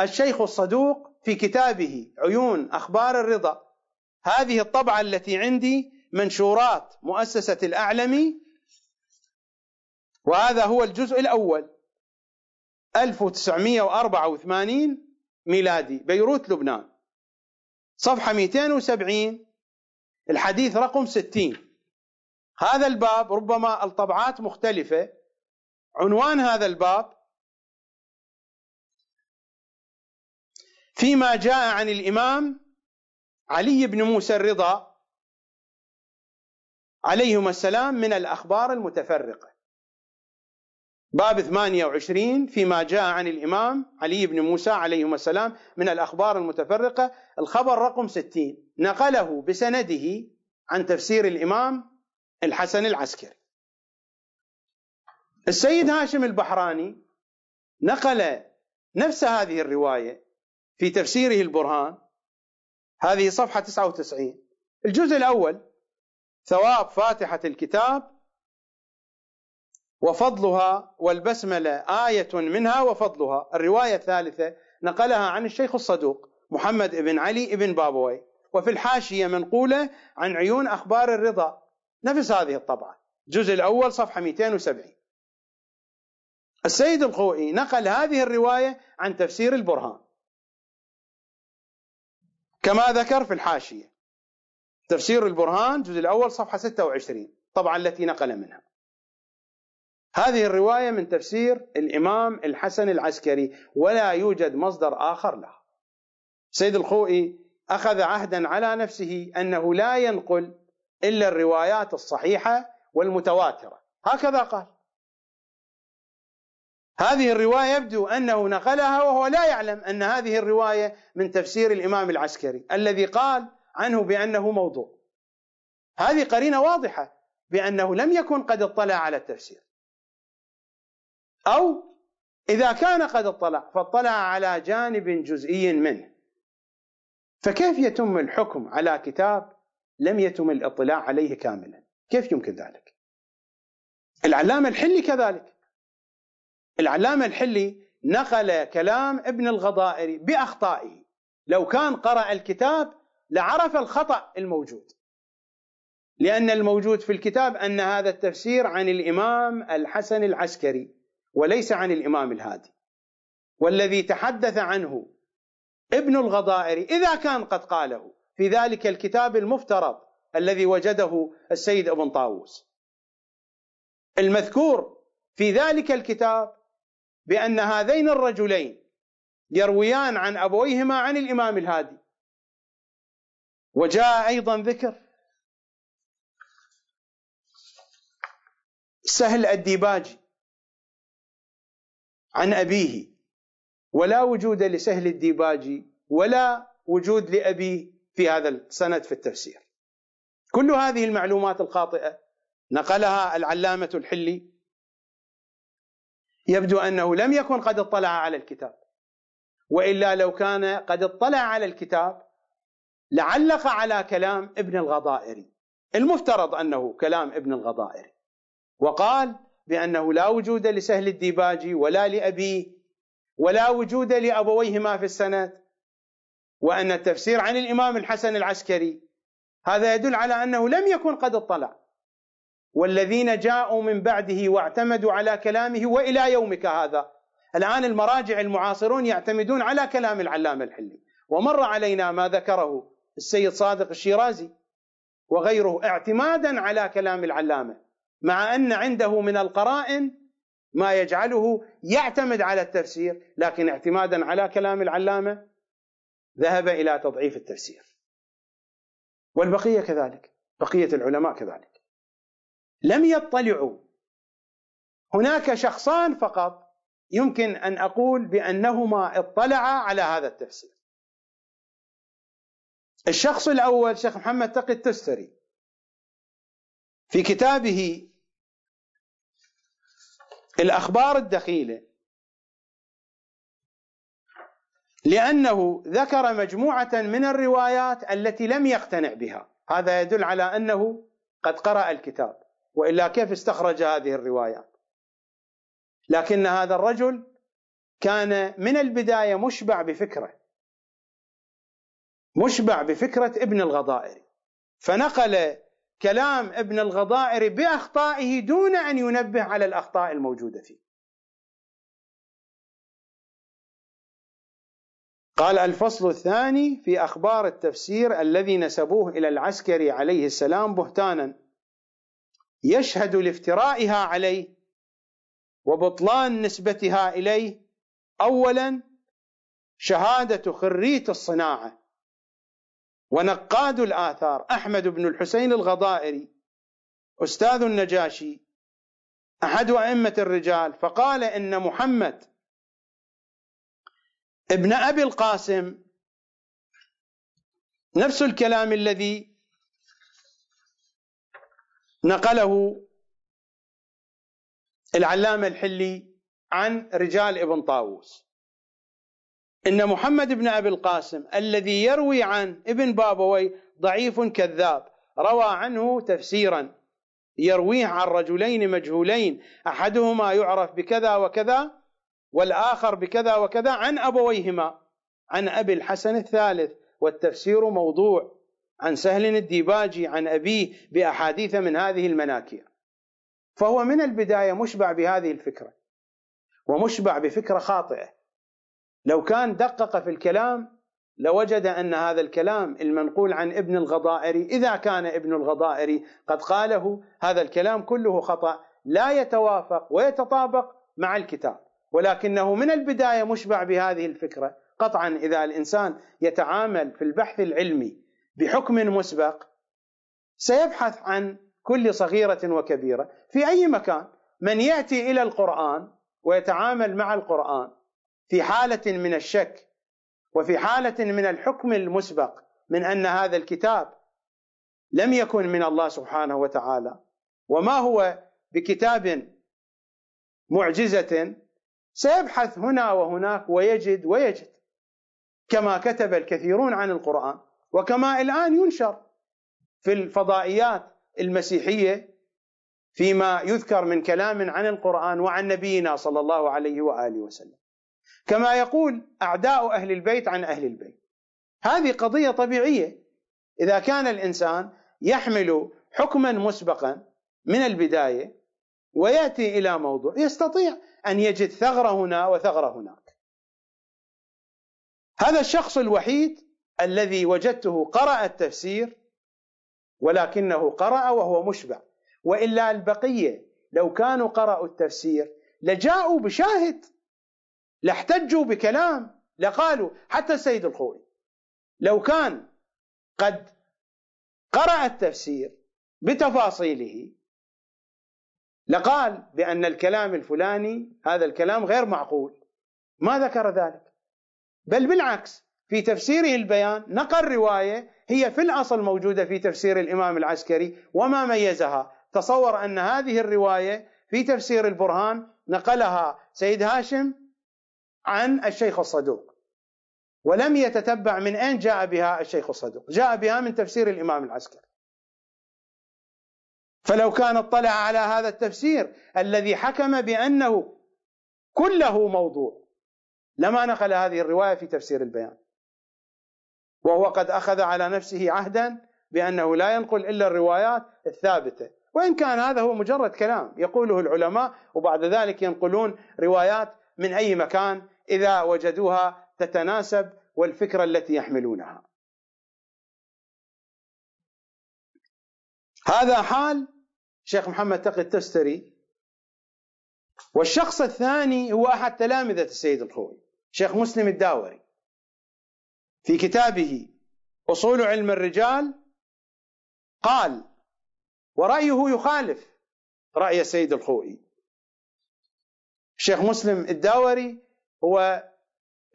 الشيخ الصدوق في كتابه عيون أخبار الرضا. هذه الطبعة التي عندي منشورات مؤسسة الأعلمي وهذا هو الجزء الأول. 1984 ميلادي بيروت لبنان. صفحة 270 الحديث رقم 60 هذا الباب ربما الطبعات مختلفة. عنوان هذا الباب فيما جاء عن الإمام علي بن موسى الرضا عليهما السلام من الأخبار المتفرقة. باب 28 فيما جاء عن الإمام علي بن موسى عليهما السلام من الأخبار المتفرقة. الخبر رقم 60 نقله بسنده عن تفسير الإمام الحسن العسكري. السيد هاشم البحراني نقل نفس هذه الرواية في تفسيره البرهان هذه صفحة 99 الجزء الأول ثواب فاتحة الكتاب وفضلها والبسملة آية منها وفضلها. الرواية الثالثة نقلها عن الشيخ الصدوق محمد بن علي بن بابوي وفي الحاشية منقولة عن عيون أخبار الرضا. نفس هذه الطبعة. الجزء الأول صفحة 270 السيد الخوئي نقل هذه الرواية عن تفسير البرهان. كما ذكر في الحاشية. تفسير البرهان الجزء الأول صفحة 26 طبعا التي نقل منها. هذه الرواية من تفسير الإمام الحسن العسكري ولا يوجد مصدر آخر لها سيد الخوئي أخذ عهدا على نفسه أنه لا ينقل إلا الروايات الصحيحة والمتواترة. هكذا قال. هذه الرواية يبدو أنه نقلها وهو لا يعلم أن هذه الرواية من تفسير الإمام العسكري الذي قال عنه بأنه موضوع. هذه قرينة واضحة بأنه لم يكن قد اطلع على التفسير. أو إذا كان قد اطلع فاطلع على جانب جزئي منه. فكيف يتم الحكم على كتاب لم يتم الاطلاع عليه كاملا؟ كيف يمكن ذلك؟ العلامة الحلي كذلك. العلامة الحلي نقل كلام ابن الغضائري بأخطائه. لو كان قرأ الكتاب لعرف الخطأ الموجود. لأن الموجود في الكتاب أن هذا التفسير عن الإمام الحسن العسكري وليس عن الإمام الهادي. والذي تحدث عنه ابن الغضائري إذا كان قد قاله في ذلك الكتاب المفترض الذي وجده السيد ابن طاووس. المذكور في ذلك الكتاب بأن هذين الرجلين يرويان عن أبويهما عن الإمام الهادي. وجاء أيضا ذكر سهل الديباجي عن أبيه ولا وجود لسهل الديباجي ولا وجود لأبيه في هذا السند في التفسير. كل هذه المعلومات الخاطئة نقلها العلامة الحلي يبدو أنه لم يكن قد اطلع على الكتاب. وإلا لو كان قد اطلع على الكتاب لعلق على كلام ابن الغضائري. المفترض أنه كلام ابن الغضائري. وقال بأنه لا وجود لسهل الديباجي ولا لأبيه ولا وجود لأبويهما في السند وأن التفسير عن الإمام الحسن العسكري هذا يدل على أنه لم يكن قد اطلع. والذين جاءوا من بعده واعتمدوا على كلامه وإلى يومك هذا. الآن المراجع المعاصرون يعتمدون على كلام العلامة الحلي. ومر علينا ما ذكره السيد صادق الشيرازي وغيره اعتمادا على كلام العلامة مع أن عنده من القرائن ما يجعله يعتمد على التفسير لكن اعتمادا على كلام العلامة ذهب إلى تضعيف التفسير. والبقية كذلك بقية العلماء كذلك. لم يطلعوا. هناك شخصان فقط يمكن أن أقول بأنهما اطلعا على هذا التفسير. الشخص الأول شيخ محمد تقي التستري في كتابه الأخبار الدخيلة لأنه ذكر مجموعة من الروايات التي لم يقتنع بها. هذا يدل على أنه قد قرأ الكتاب. وإلا كيف استخرج هذه الروايات لكن هذا الرجل كان من البداية مشبع بفكره. مشبع بفكرة ابن الغضائري فنقل كلام ابن الغضائري بأخطائه دون أن ينبه على الأخطاء الموجودة فيه. قال الفصل الثاني في أخبار التفسير الذي نسبوه إلى العسكري عليه السلام بهتانا يشهد لافترائها عليه وبطلان نسبتها إليه. اولا شهادة خريت الصناعة ونقاد الآثار أحمد بن الحسين الغضائري أستاذ النجاشي أحد أئمة الرجال فقال إن محمد ابن أبي القاسم نفس الكلام الذي نقله العلامة الحلي عن رجال ابن طاووس. إن محمد بن أبي القاسم الذي يروي عن ابن بابوي ضعيف كذاب روى عنه تفسيرا يرويه عن رجلين مجهولين أحدهما يعرف بكذا وكذا والآخر بكذا وكذا عن أبويهما عن أبي الحسن الثالث والتفسير موضوع. عن سهل الديباجي عن أبيه بأحاديث من هذه المناكير. فهو من البداية مشبع بهذه الفكرة ومشبع بفكرة خاطئة. لو كان دقق في الكلام لوجد أن هذا الكلام المنقول عن ابن الغضائري إذا كان ابن الغضائري قد قاله هذا الكلام كله خطأ لا يتوافق ويتطابق مع الكتاب. ولكنه من البداية مشبع بهذه الفكرة. قطعا إذا الإنسان يتعامل في البحث العلمي بحكم مسبق سيبحث عن كل صغيرة وكبيرة. في أي مكان من يأتي إلى القرآن ويتعامل مع القرآن في حالة من الشك وفي حالة من الحكم المسبق من أن هذا الكتاب لم يكن من الله سبحانه وتعالى وما هو بكتاب معجزة سيبحث هنا وهناك ويجد ويجد. كما كتب الكثيرون عن القرآن وكما الآن ينشر في الفضائيات المسيحية فيما يذكر من كلام عن القرآن وعن نبينا صلى الله عليه وآله وسلم. كما يقول أعداء أهل البيت عن أهل البيت. هذه قضية طبيعية. إذا كان الإنسان يحمل حكما مسبقا من البداية ويأتي إلى موضوع يستطيع أن يجد ثغره هنا وثغره هناك. هذا الشخص الوحيد الذي وجدته قرأ التفسير ولكنه قرأ وهو مشبع. وإلا البقية لو كانوا قرأوا التفسير لجاءوا بشاهد لاحتجوا بكلام لقالوا حتى السيد الخوئي لو كان قد قرأ التفسير بتفاصيله لقال بأن الكلام الفلاني هذا الكلام غير معقول. ما ذكر ذلك. بل بالعكس في تفسيره البيان نقل رواية هي في الأصل موجودة في تفسير الإمام العسكري وما ميزها. تصور أن هذه الرواية في تفسير البرهان نقلها سيد هاشم عن الشيخ الصدوق ولم يتتبع من أين جاء بها الشيخ الصدوق. جاء بها من تفسير الإمام العسكري. فلو كان اطلع على هذا التفسير الذي حكم بأنه كله موضوع لما نقل هذه الرواية في تفسير البيان. وهو قد أخذ على نفسه عهدا بأنه لا ينقل إلا الروايات الثابتة. وإن كان هذا هو مجرد كلام يقوله العلماء وبعد ذلك ينقلون روايات من أي مكان إذا وجدوها تتناسب والفكرة التي يحملونها. هذا حال شيخ محمد تقي التستري. والشخص الثاني هو أحد تلامذة السيد الخوي شيخ مسلم الداوري. في كتابه أصول علم الرجال قال ورأيه يخالف رأي السيد الخوئي. الشيخ مسلم الداوري هو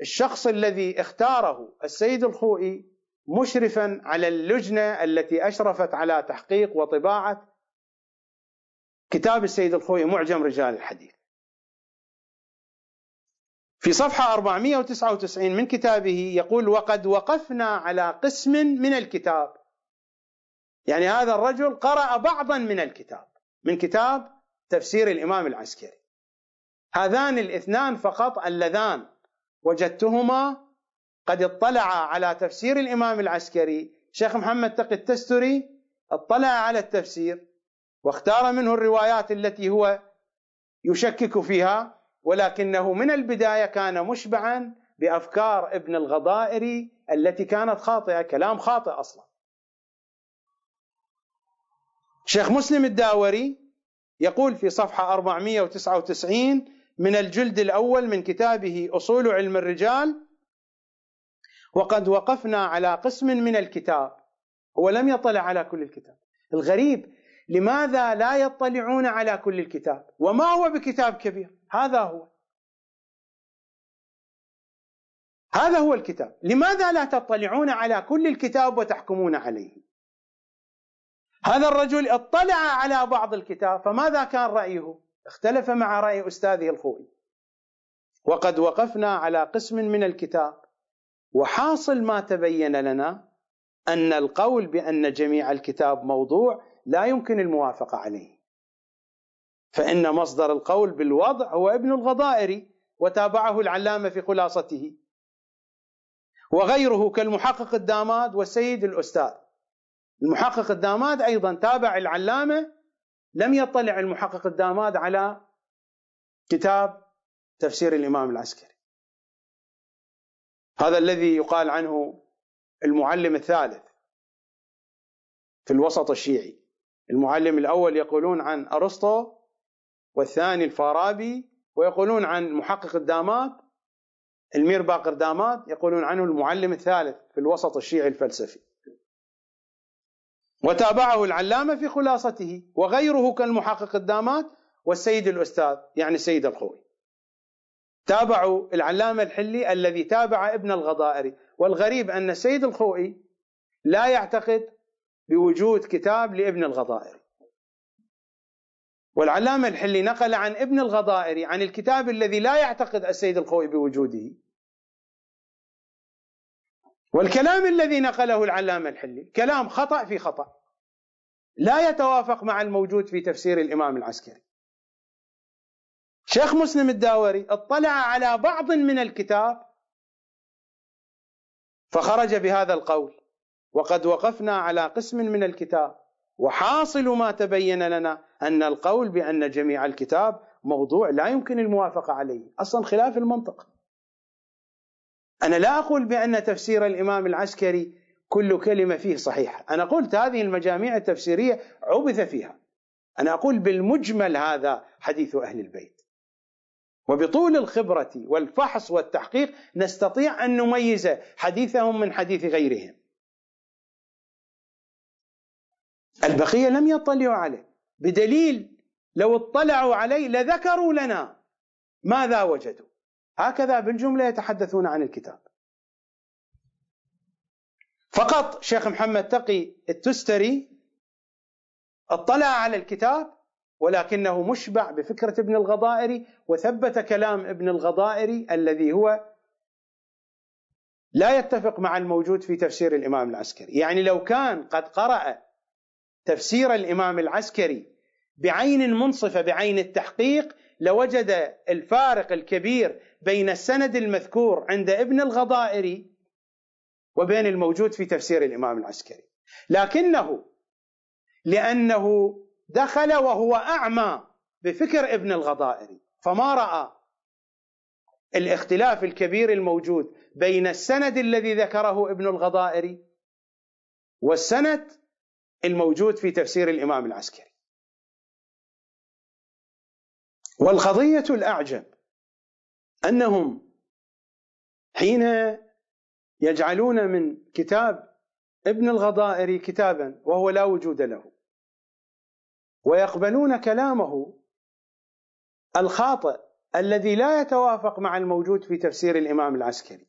الشخص الذي اختاره السيد الخوئي مشرفا على اللجنة التي أشرفت على تحقيق وطباعة كتاب السيد الخوئي معجم رجال الحديث. في صفحة 499 من كتابه يقول وقد وقفنا على قسم من الكتاب. يعني هذا الرجل قرأ بعضا من الكتاب من كتاب تفسير الإمام العسكري. هذان الاثنان فقط اللذان وجدتهما قد اطلع على تفسير الإمام العسكري. شيخ محمد تقي التستري اطلع على التفسير واختار منه الروايات التي هو يشكك فيها. ولكنه من البداية كان مشبعا بأفكار ابن الغضائري التي كانت خاطئة كلام خاطئ أصلا. شيخ مسلم الداوري يقول في صفحة 499 من الجلد الأول من كتابه أصول علم الرجال وقد وقفنا على قسم من الكتاب هو لم يطلع على كل الكتاب. الغريب لماذا لا يطلعون على كل الكتاب؟ وما هو بكتاب كبير؟ هذا هو. هذا هو الكتاب. لماذا لا تطلعون على كل الكتاب وتحكمون عليه؟ هذا الرجل اطلع على بعض الكتاب فماذا كان رأيه؟ اختلف مع رأي أستاذه الخوي. وقد وقفنا على قسم من الكتاب وحاصل ما تبين لنا أن القول بأن جميع الكتاب موضوع لا يمكن الموافقة عليه. فإن مصدر القول بالوضع هو ابن الغضائري وتابعه العلامة في خلاصته. وغيره كالمحقق الداماد والسيد الأستاذ. المحقق الداماد أيضا تابع العلامة لم يطلع المحقق الداماد على كتاب تفسير الإمام العسكري. هذا الذي يقال عنه المعلم الثالث في الوسط الشيعي. المعلم الأول يقولون عن أرسطو والثاني الفارابي ويقولون عن محقق الداماد المير باقر داماد يقولون عنه المعلم الثالث في الوسط الشيعي الفلسفي. وتابعه العلامة في خلاصته وغيره كالمحقق الدامات والسيد الأستاذ يعني السيد الخوي تابعوا العلامة الحلي الذي تابع ابن الغضائري. والغريب أن السيد الخوئي لا يعتقد بوجود كتاب لابن الغضائري. والعلامة الحلي نقل عن ابن الغضائري عن الكتاب الذي لا يعتقد السيد الخوئي بوجوده. والكلام الذي نقله العلامة الحلي كلام خطأ في خطأ. لا يتوافق مع الموجود في تفسير الإمام العسكري. شيخ مسلم الداوري اطلع على بعض من الكتاب فخرج بهذا القول. وقد وقفنا على قسم من الكتاب. وحاصل ما تبين لنا أن القول بأن جميع الكتاب موضوع لا يمكن الموافقة عليه أصلا خلاف المنطق. أنا لا أقول بأن تفسير الإمام العسكري كل كلمة فيه صحيحة. أنا قلت هذه المجاميع التفسيرية عبث فيها. أنا أقول بالمجمل هذا حديث أهل البيت. وبطول الخبرة والفحص والتحقيق نستطيع أن نميز حديثهم من حديث غيرهم. البقية لم يطلعوا عليه. بدليل لو اطلعوا عليه لذكروا لنا ماذا وجدوا. هكذا بالجملة يتحدثون عن الكتاب. فقط شيخ محمد تقي التستري اطلع على الكتاب ولكنه مشبع بفكرة ابن الغضائري وثبت كلام ابن الغضائري الذي هو لا يتفق مع الموجود في تفسير الإمام العسكري. يعني لو كان قد قرأ تفسير الإمام العسكري بعين منصفة بعين التحقيق لوجد الفارق الكبير بين السند المذكور عند ابن الغضائري وبين الموجود في تفسير الإمام العسكري. لكنه لأنه دخل وهو أعمى بفكر ابن الغضائري فما رأى الاختلاف الكبير الموجود بين السند الذي ذكره ابن الغضائري والسند الموجود في تفسير الإمام العسكري. والقضية الأعجب أنهم حين يجعلون من كتاب ابن الغضائري كتابا وهو لا وجود له ويقبلون كلامه الخاطئ الذي لا يتوافق مع الموجود في تفسير الإمام العسكري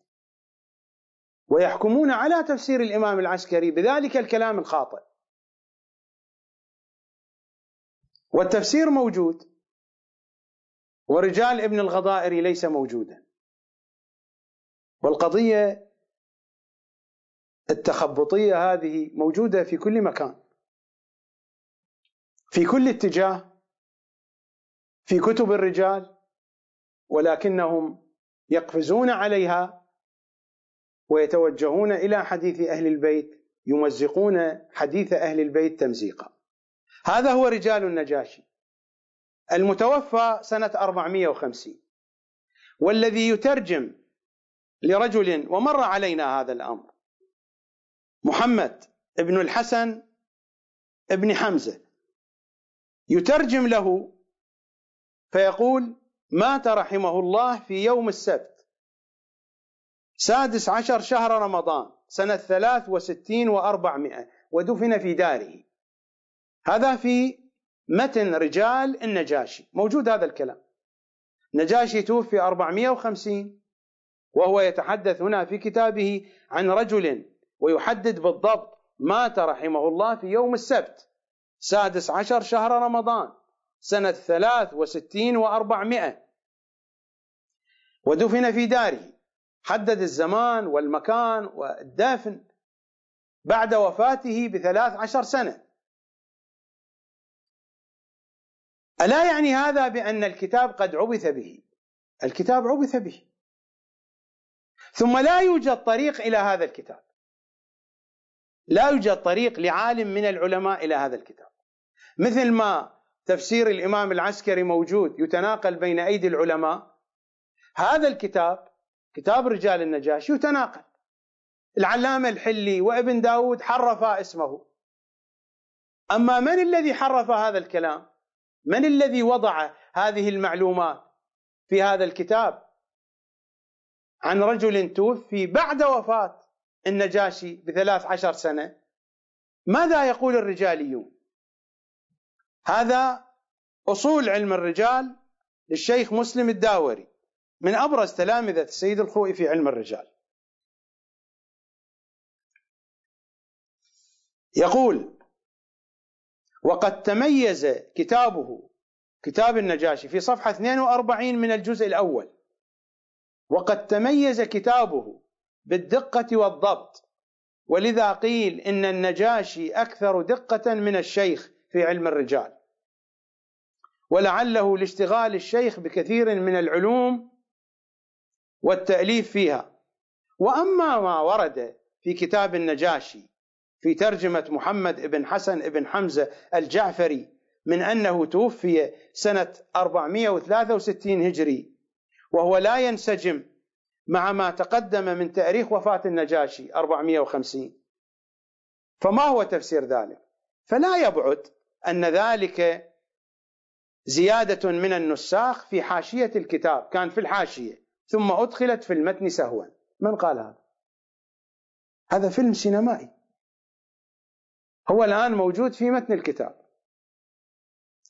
ويحكمون على تفسير الإمام العسكري بذلك الكلام الخاطئ. والتفسير موجود. ورجال ابن الغضائري ليس موجودا. والقضية التخبطية هذه موجودة في كل مكان. في كل اتجاه. في كتب الرجال. ولكنهم يقفزون عليها. ويتوجهون إلى حديث أهل البيت. يمزقون حديث أهل البيت تمزيقا. هذا هو رجال النجاشي. المتوفى سنة 450 والذي يترجم لرجل ومر علينا هذا الأمر محمد ابن الحسن ابن حمزة. يترجم له فيقول مات رحمه الله في يوم السبت سادس عشر شهر رمضان سنة ثلاث وستين وأربعمائة ودفن في داره. هذا في متن رجال النجاشي. موجود هذا الكلام. نجاشي توفي 450 وهو يتحدث هنا في كتابه عن رجل ويحدد بالضبط مات رحمه الله في يوم السبت سادس عشر شهر رمضان سنة ثلاث وستين وأربعمائة. ودفن في داره. حدد الزمان والمكان والدفن. بعد وفاته بثلاث عشر سنة. ألا يعني هذا بأن الكتاب قد عبث به؟ الكتاب عبث به. ثم لا يوجد طريق إلى هذا الكتاب. لا يوجد طريق لعالم من العلماء إلى هذا الكتاب. مثل ما تفسير الإمام العسكري موجود يتناقل بين أيدي العلماء هذا الكتاب كتاب رجال النجاشي يتناقل. العلامة الحلي وابن داود حرفا اسمه. أما من الذي حرف هذا الكلام؟ من الذي وضع هذه المعلومات في هذا الكتاب؟ عن رجل توفي بعد وفاة النجاشي بثلاث عشر سنة. ماذا يقول الرجاليون؟ هذا أصول علم الرجال للشيخ مسلم الداوري من أبرز تلامذة السيد الخوئي في علم الرجال. يقول وقد تميز كتابه كتاب النجاشي في صفحة 42 من الجزء الأول. وقد تميز كتابه بالدقة والضبط. ولذا قيل إن النجاشي أكثر دقة من الشيخ في علم الرجال. ولعله لاشتغال الشيخ بكثير من العلوم والتأليف فيها. وأما ما ورد في كتاب النجاشي في ترجمة محمد بن حسن بن حمزة الجعفري من أنه توفي سنة 463 هجري وهو لا ينسجم مع ما تقدم من تاريخ وفاة النجاشي 450 فما هو تفسير ذلك؟ فلا يبعد أن ذلك زيادة من النساخ في حاشية الكتاب كان في الحاشية ثم أدخلت في المتن سهوا. من قال هذا؟ هذا فيلم سينمائي. هو الآن موجود في متن الكتاب.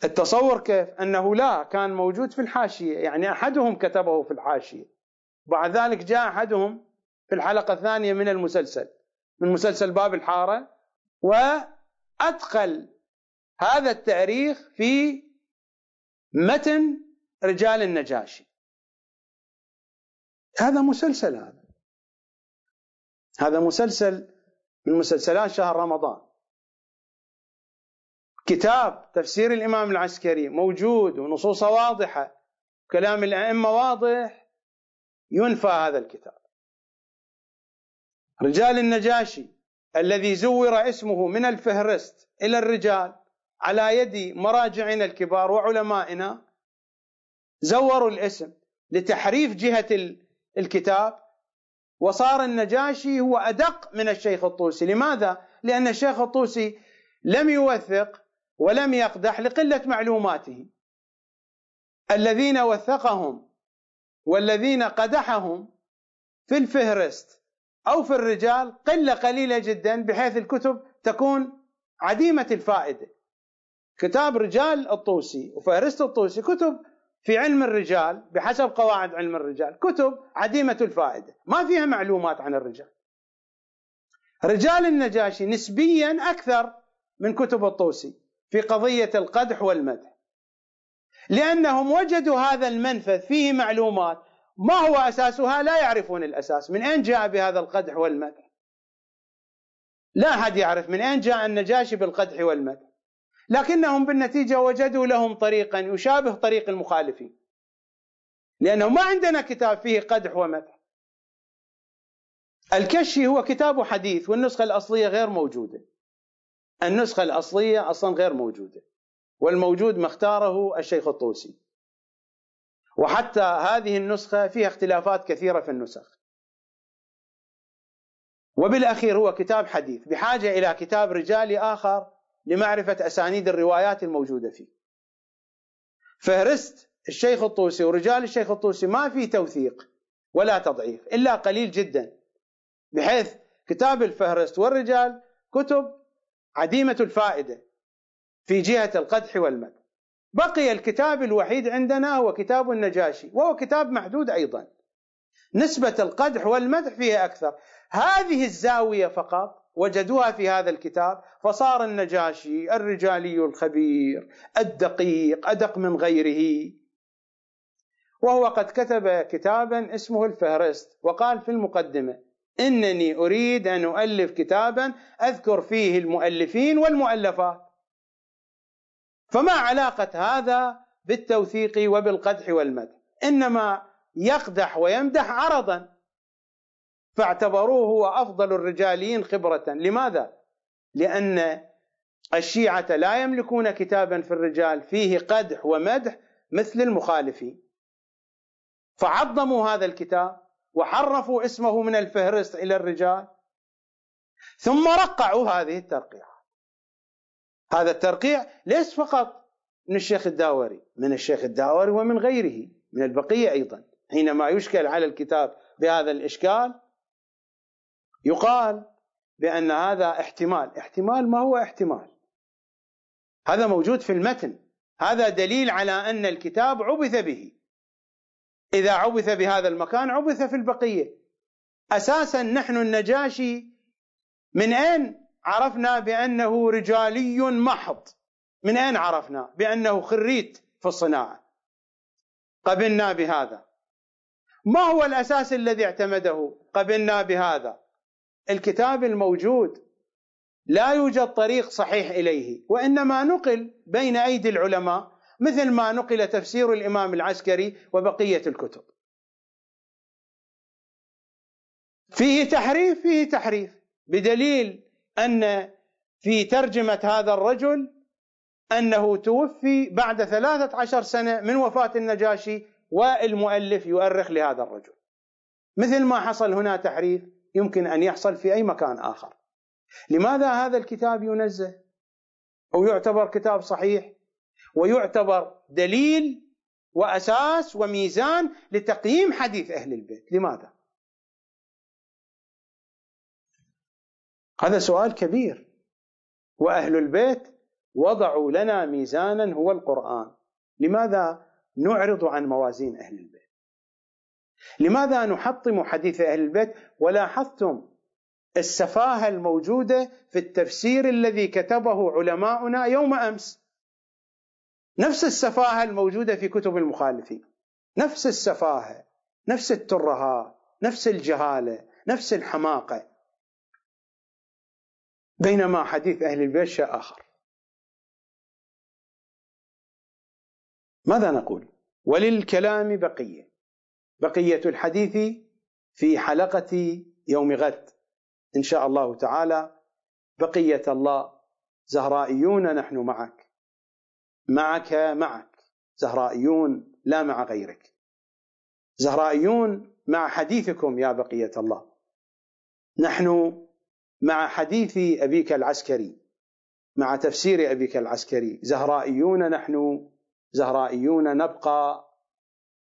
التصور كيف؟ أنه لا كان موجود في الحاشية يعني أحدهم كتبه في الحاشية. بعد ذلك جاء أحدهم في الحلقة الثانية من المسلسل من مسلسل باب الحارة وأدخل هذا التاريخ في متن رجال النجاشي. هذا مسلسل هذا. هذا مسلسل من مسلسلات شهر رمضان. كتاب تفسير الإمام العسكري موجود ونصوصه واضحة كلام الأئمة واضح ينفى هذا الكتاب رجال النجاشي الذي زور اسمه من الفهرست إلى الرجال على يد مراجعنا الكبار وعلمائنا زوروا الاسم لتحريف جهة الكتاب وصار النجاشي هو أدق من الشيخ الطوسي لماذا؟ لأن الشيخ الطوسي لم يوثق ولم يقدح لقلة معلوماته. الذين وثقهم والذين قدحهم في الفهرست أو في الرجال قلة قليلة جدا بحيث الكتب تكون عديمة الفائدة. كتاب رجال الطوسي وفهرست الطوسي كتب في علم الرجال بحسب قواعد علم الرجال كتب عديمة الفائدة. ما فيها معلومات عن الرجال. رجال النجاشي نسبيا أكثر من كتب الطوسي. في قضية القدح والمدح. لأنهم وجدوا هذا المنفذ فيه معلومات ما هو أساسها؟ لا يعرفون الأساس. من أين جاء بهذا القدح والمدح؟ لا أحد يعرف من أين جاء النجاشي بالقدح والمدح. لكنهم بالنتيجة وجدوا لهم طريقا يشابه طريق المخالفين. لأنه ما عندنا كتاب فيه قدح ومدح. الكشي هو كتاب حديث والنسخة الأصلية غير موجودة. النسخة الأصلية أصلا غير موجودة والموجود ما اختاره الشيخ الطوسي. وحتى هذه النسخة فيها اختلافات كثيرة في النسخ. وبالأخير هو كتاب حديث بحاجة إلى كتاب رجالي آخر لمعرفة أسانيد الروايات الموجودة فيه. فهرست الشيخ الطوسي ورجال الشيخ الطوسي ما في توثيق ولا تضعيف إلا قليل جدا بحيث كتاب الفهرست والرجال كتب عديمة الفائدة في جهة القدح والمدح بقي الكتاب الوحيد عندنا هو كتاب النجاشي وهو كتاب محدود أيضا. نسبة القدح والمدح فيه أكثر. هذه الزاوية فقط وجدوها في هذا الكتاب فصار النجاشي الرجالي الخبير الدقيق أدق من غيره. وهو قد كتب كتابا اسمه الفهرست وقال في المقدمة إنني أريد أن أؤلف كتابا أذكر فيه المؤلفين والمؤلفات فما علاقة هذا بالتوثيق وبالقدح والمدح؟ إنما يقدح ويمدح عرضا. فاعتبروه هو أفضل الرجاليين خبرة. لماذا؟ لأن الشيعة لا يملكون كتابا في الرجال فيه قدح ومدح مثل المخالفين. فعظموا هذا الكتاب. وحرفوا اسمه من الفهرست إلى الرجال. ثم رقعوا هذه الترقيعات. هذا الترقيع ليس فقط من الشيخ الداوري من الشيخ الداوري ومن غيره من البقية أيضا. حينما يشكل على الكتاب بهذا الإشكال يقال بأن هذا احتمال. احتمال ما هو احتمال؟ هذا موجود في المتن. هذا دليل على أن الكتاب عبث به. إذا عبث بهذا المكان عبث في البقية. أساسا نحن النجاشي من أين عرفنا بأنه رجالي محض؟ من أين عرفنا بأنه خريت في الصناعة؟ قبلنا بهذا. ما هو الأساس الذي اعتمده؟ قبلنا بهذا. الكتاب الموجود لا يوجد طريق صحيح إليه وإنما نقل بين أيدي العلماء مثل ما نقل تفسير الإمام العسكري وبقية الكتب. فيه تحريف فيه تحريف بدليل أن في ترجمة هذا الرجل أنه توفي بعد ثلاثة عشر سنة من وفاة النجاشي والمؤلف يؤرخ لهذا الرجل. مثل ما حصل هنا تحريف يمكن أن يحصل في أي مكان آخر. لماذا هذا الكتاب ينزه؟ أو يعتبر كتاب صحيح؟ ويعتبر دليل وأساس وميزان لتقييم حديث أهل البيت. لماذا؟ هذا سؤال كبير. وأهل البيت وضعوا لنا ميزانا هو القرآن. لماذا نعرض عن موازين أهل البيت؟ لماذا نحطم حديث أهل البيت ولاحظتم السفاهة الموجودة في التفسير الذي كتبه علماؤنا يوم أمس؟ نفس السفاهة الموجودة في كتب المخالفين. نفس السفاهة نفس الترهات نفس الجهالة نفس الحماقة. بينما حديث أهل البيت شيء آخر. ماذا نقول؟ وللكلام بقية. بقية الحديث في حلقة يوم غد. إن شاء الله تعالى بقية الله زهرائيون نحن معك. معك معك. زهرائيون لا مع غيرك. زهرائيون مع حديثكم يا بقية الله. نحن مع حديث أبيك العسكري مع تفسير أبيك العسكري. زهرائيون نحن زهرائيون نبقى.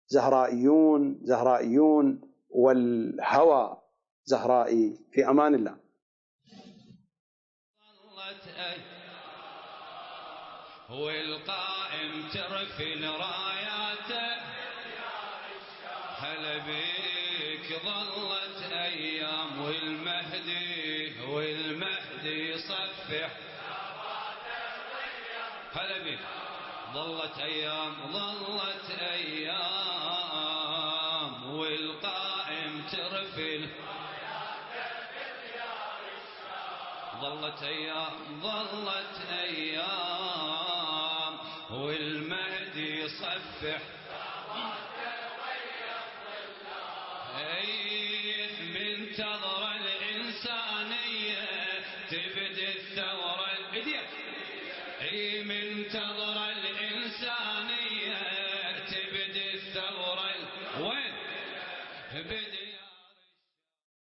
زهرائيون زهرائيون والهوى. زهرائي في أمان الله. والقائم ترفل راياته. هلا بيك ظلت أيام والمهدي والمهدي يصفح هلا بيك ظلت أيام ظلت أيام والقائم ترفل ظلت أيام ظلت أيام يصفح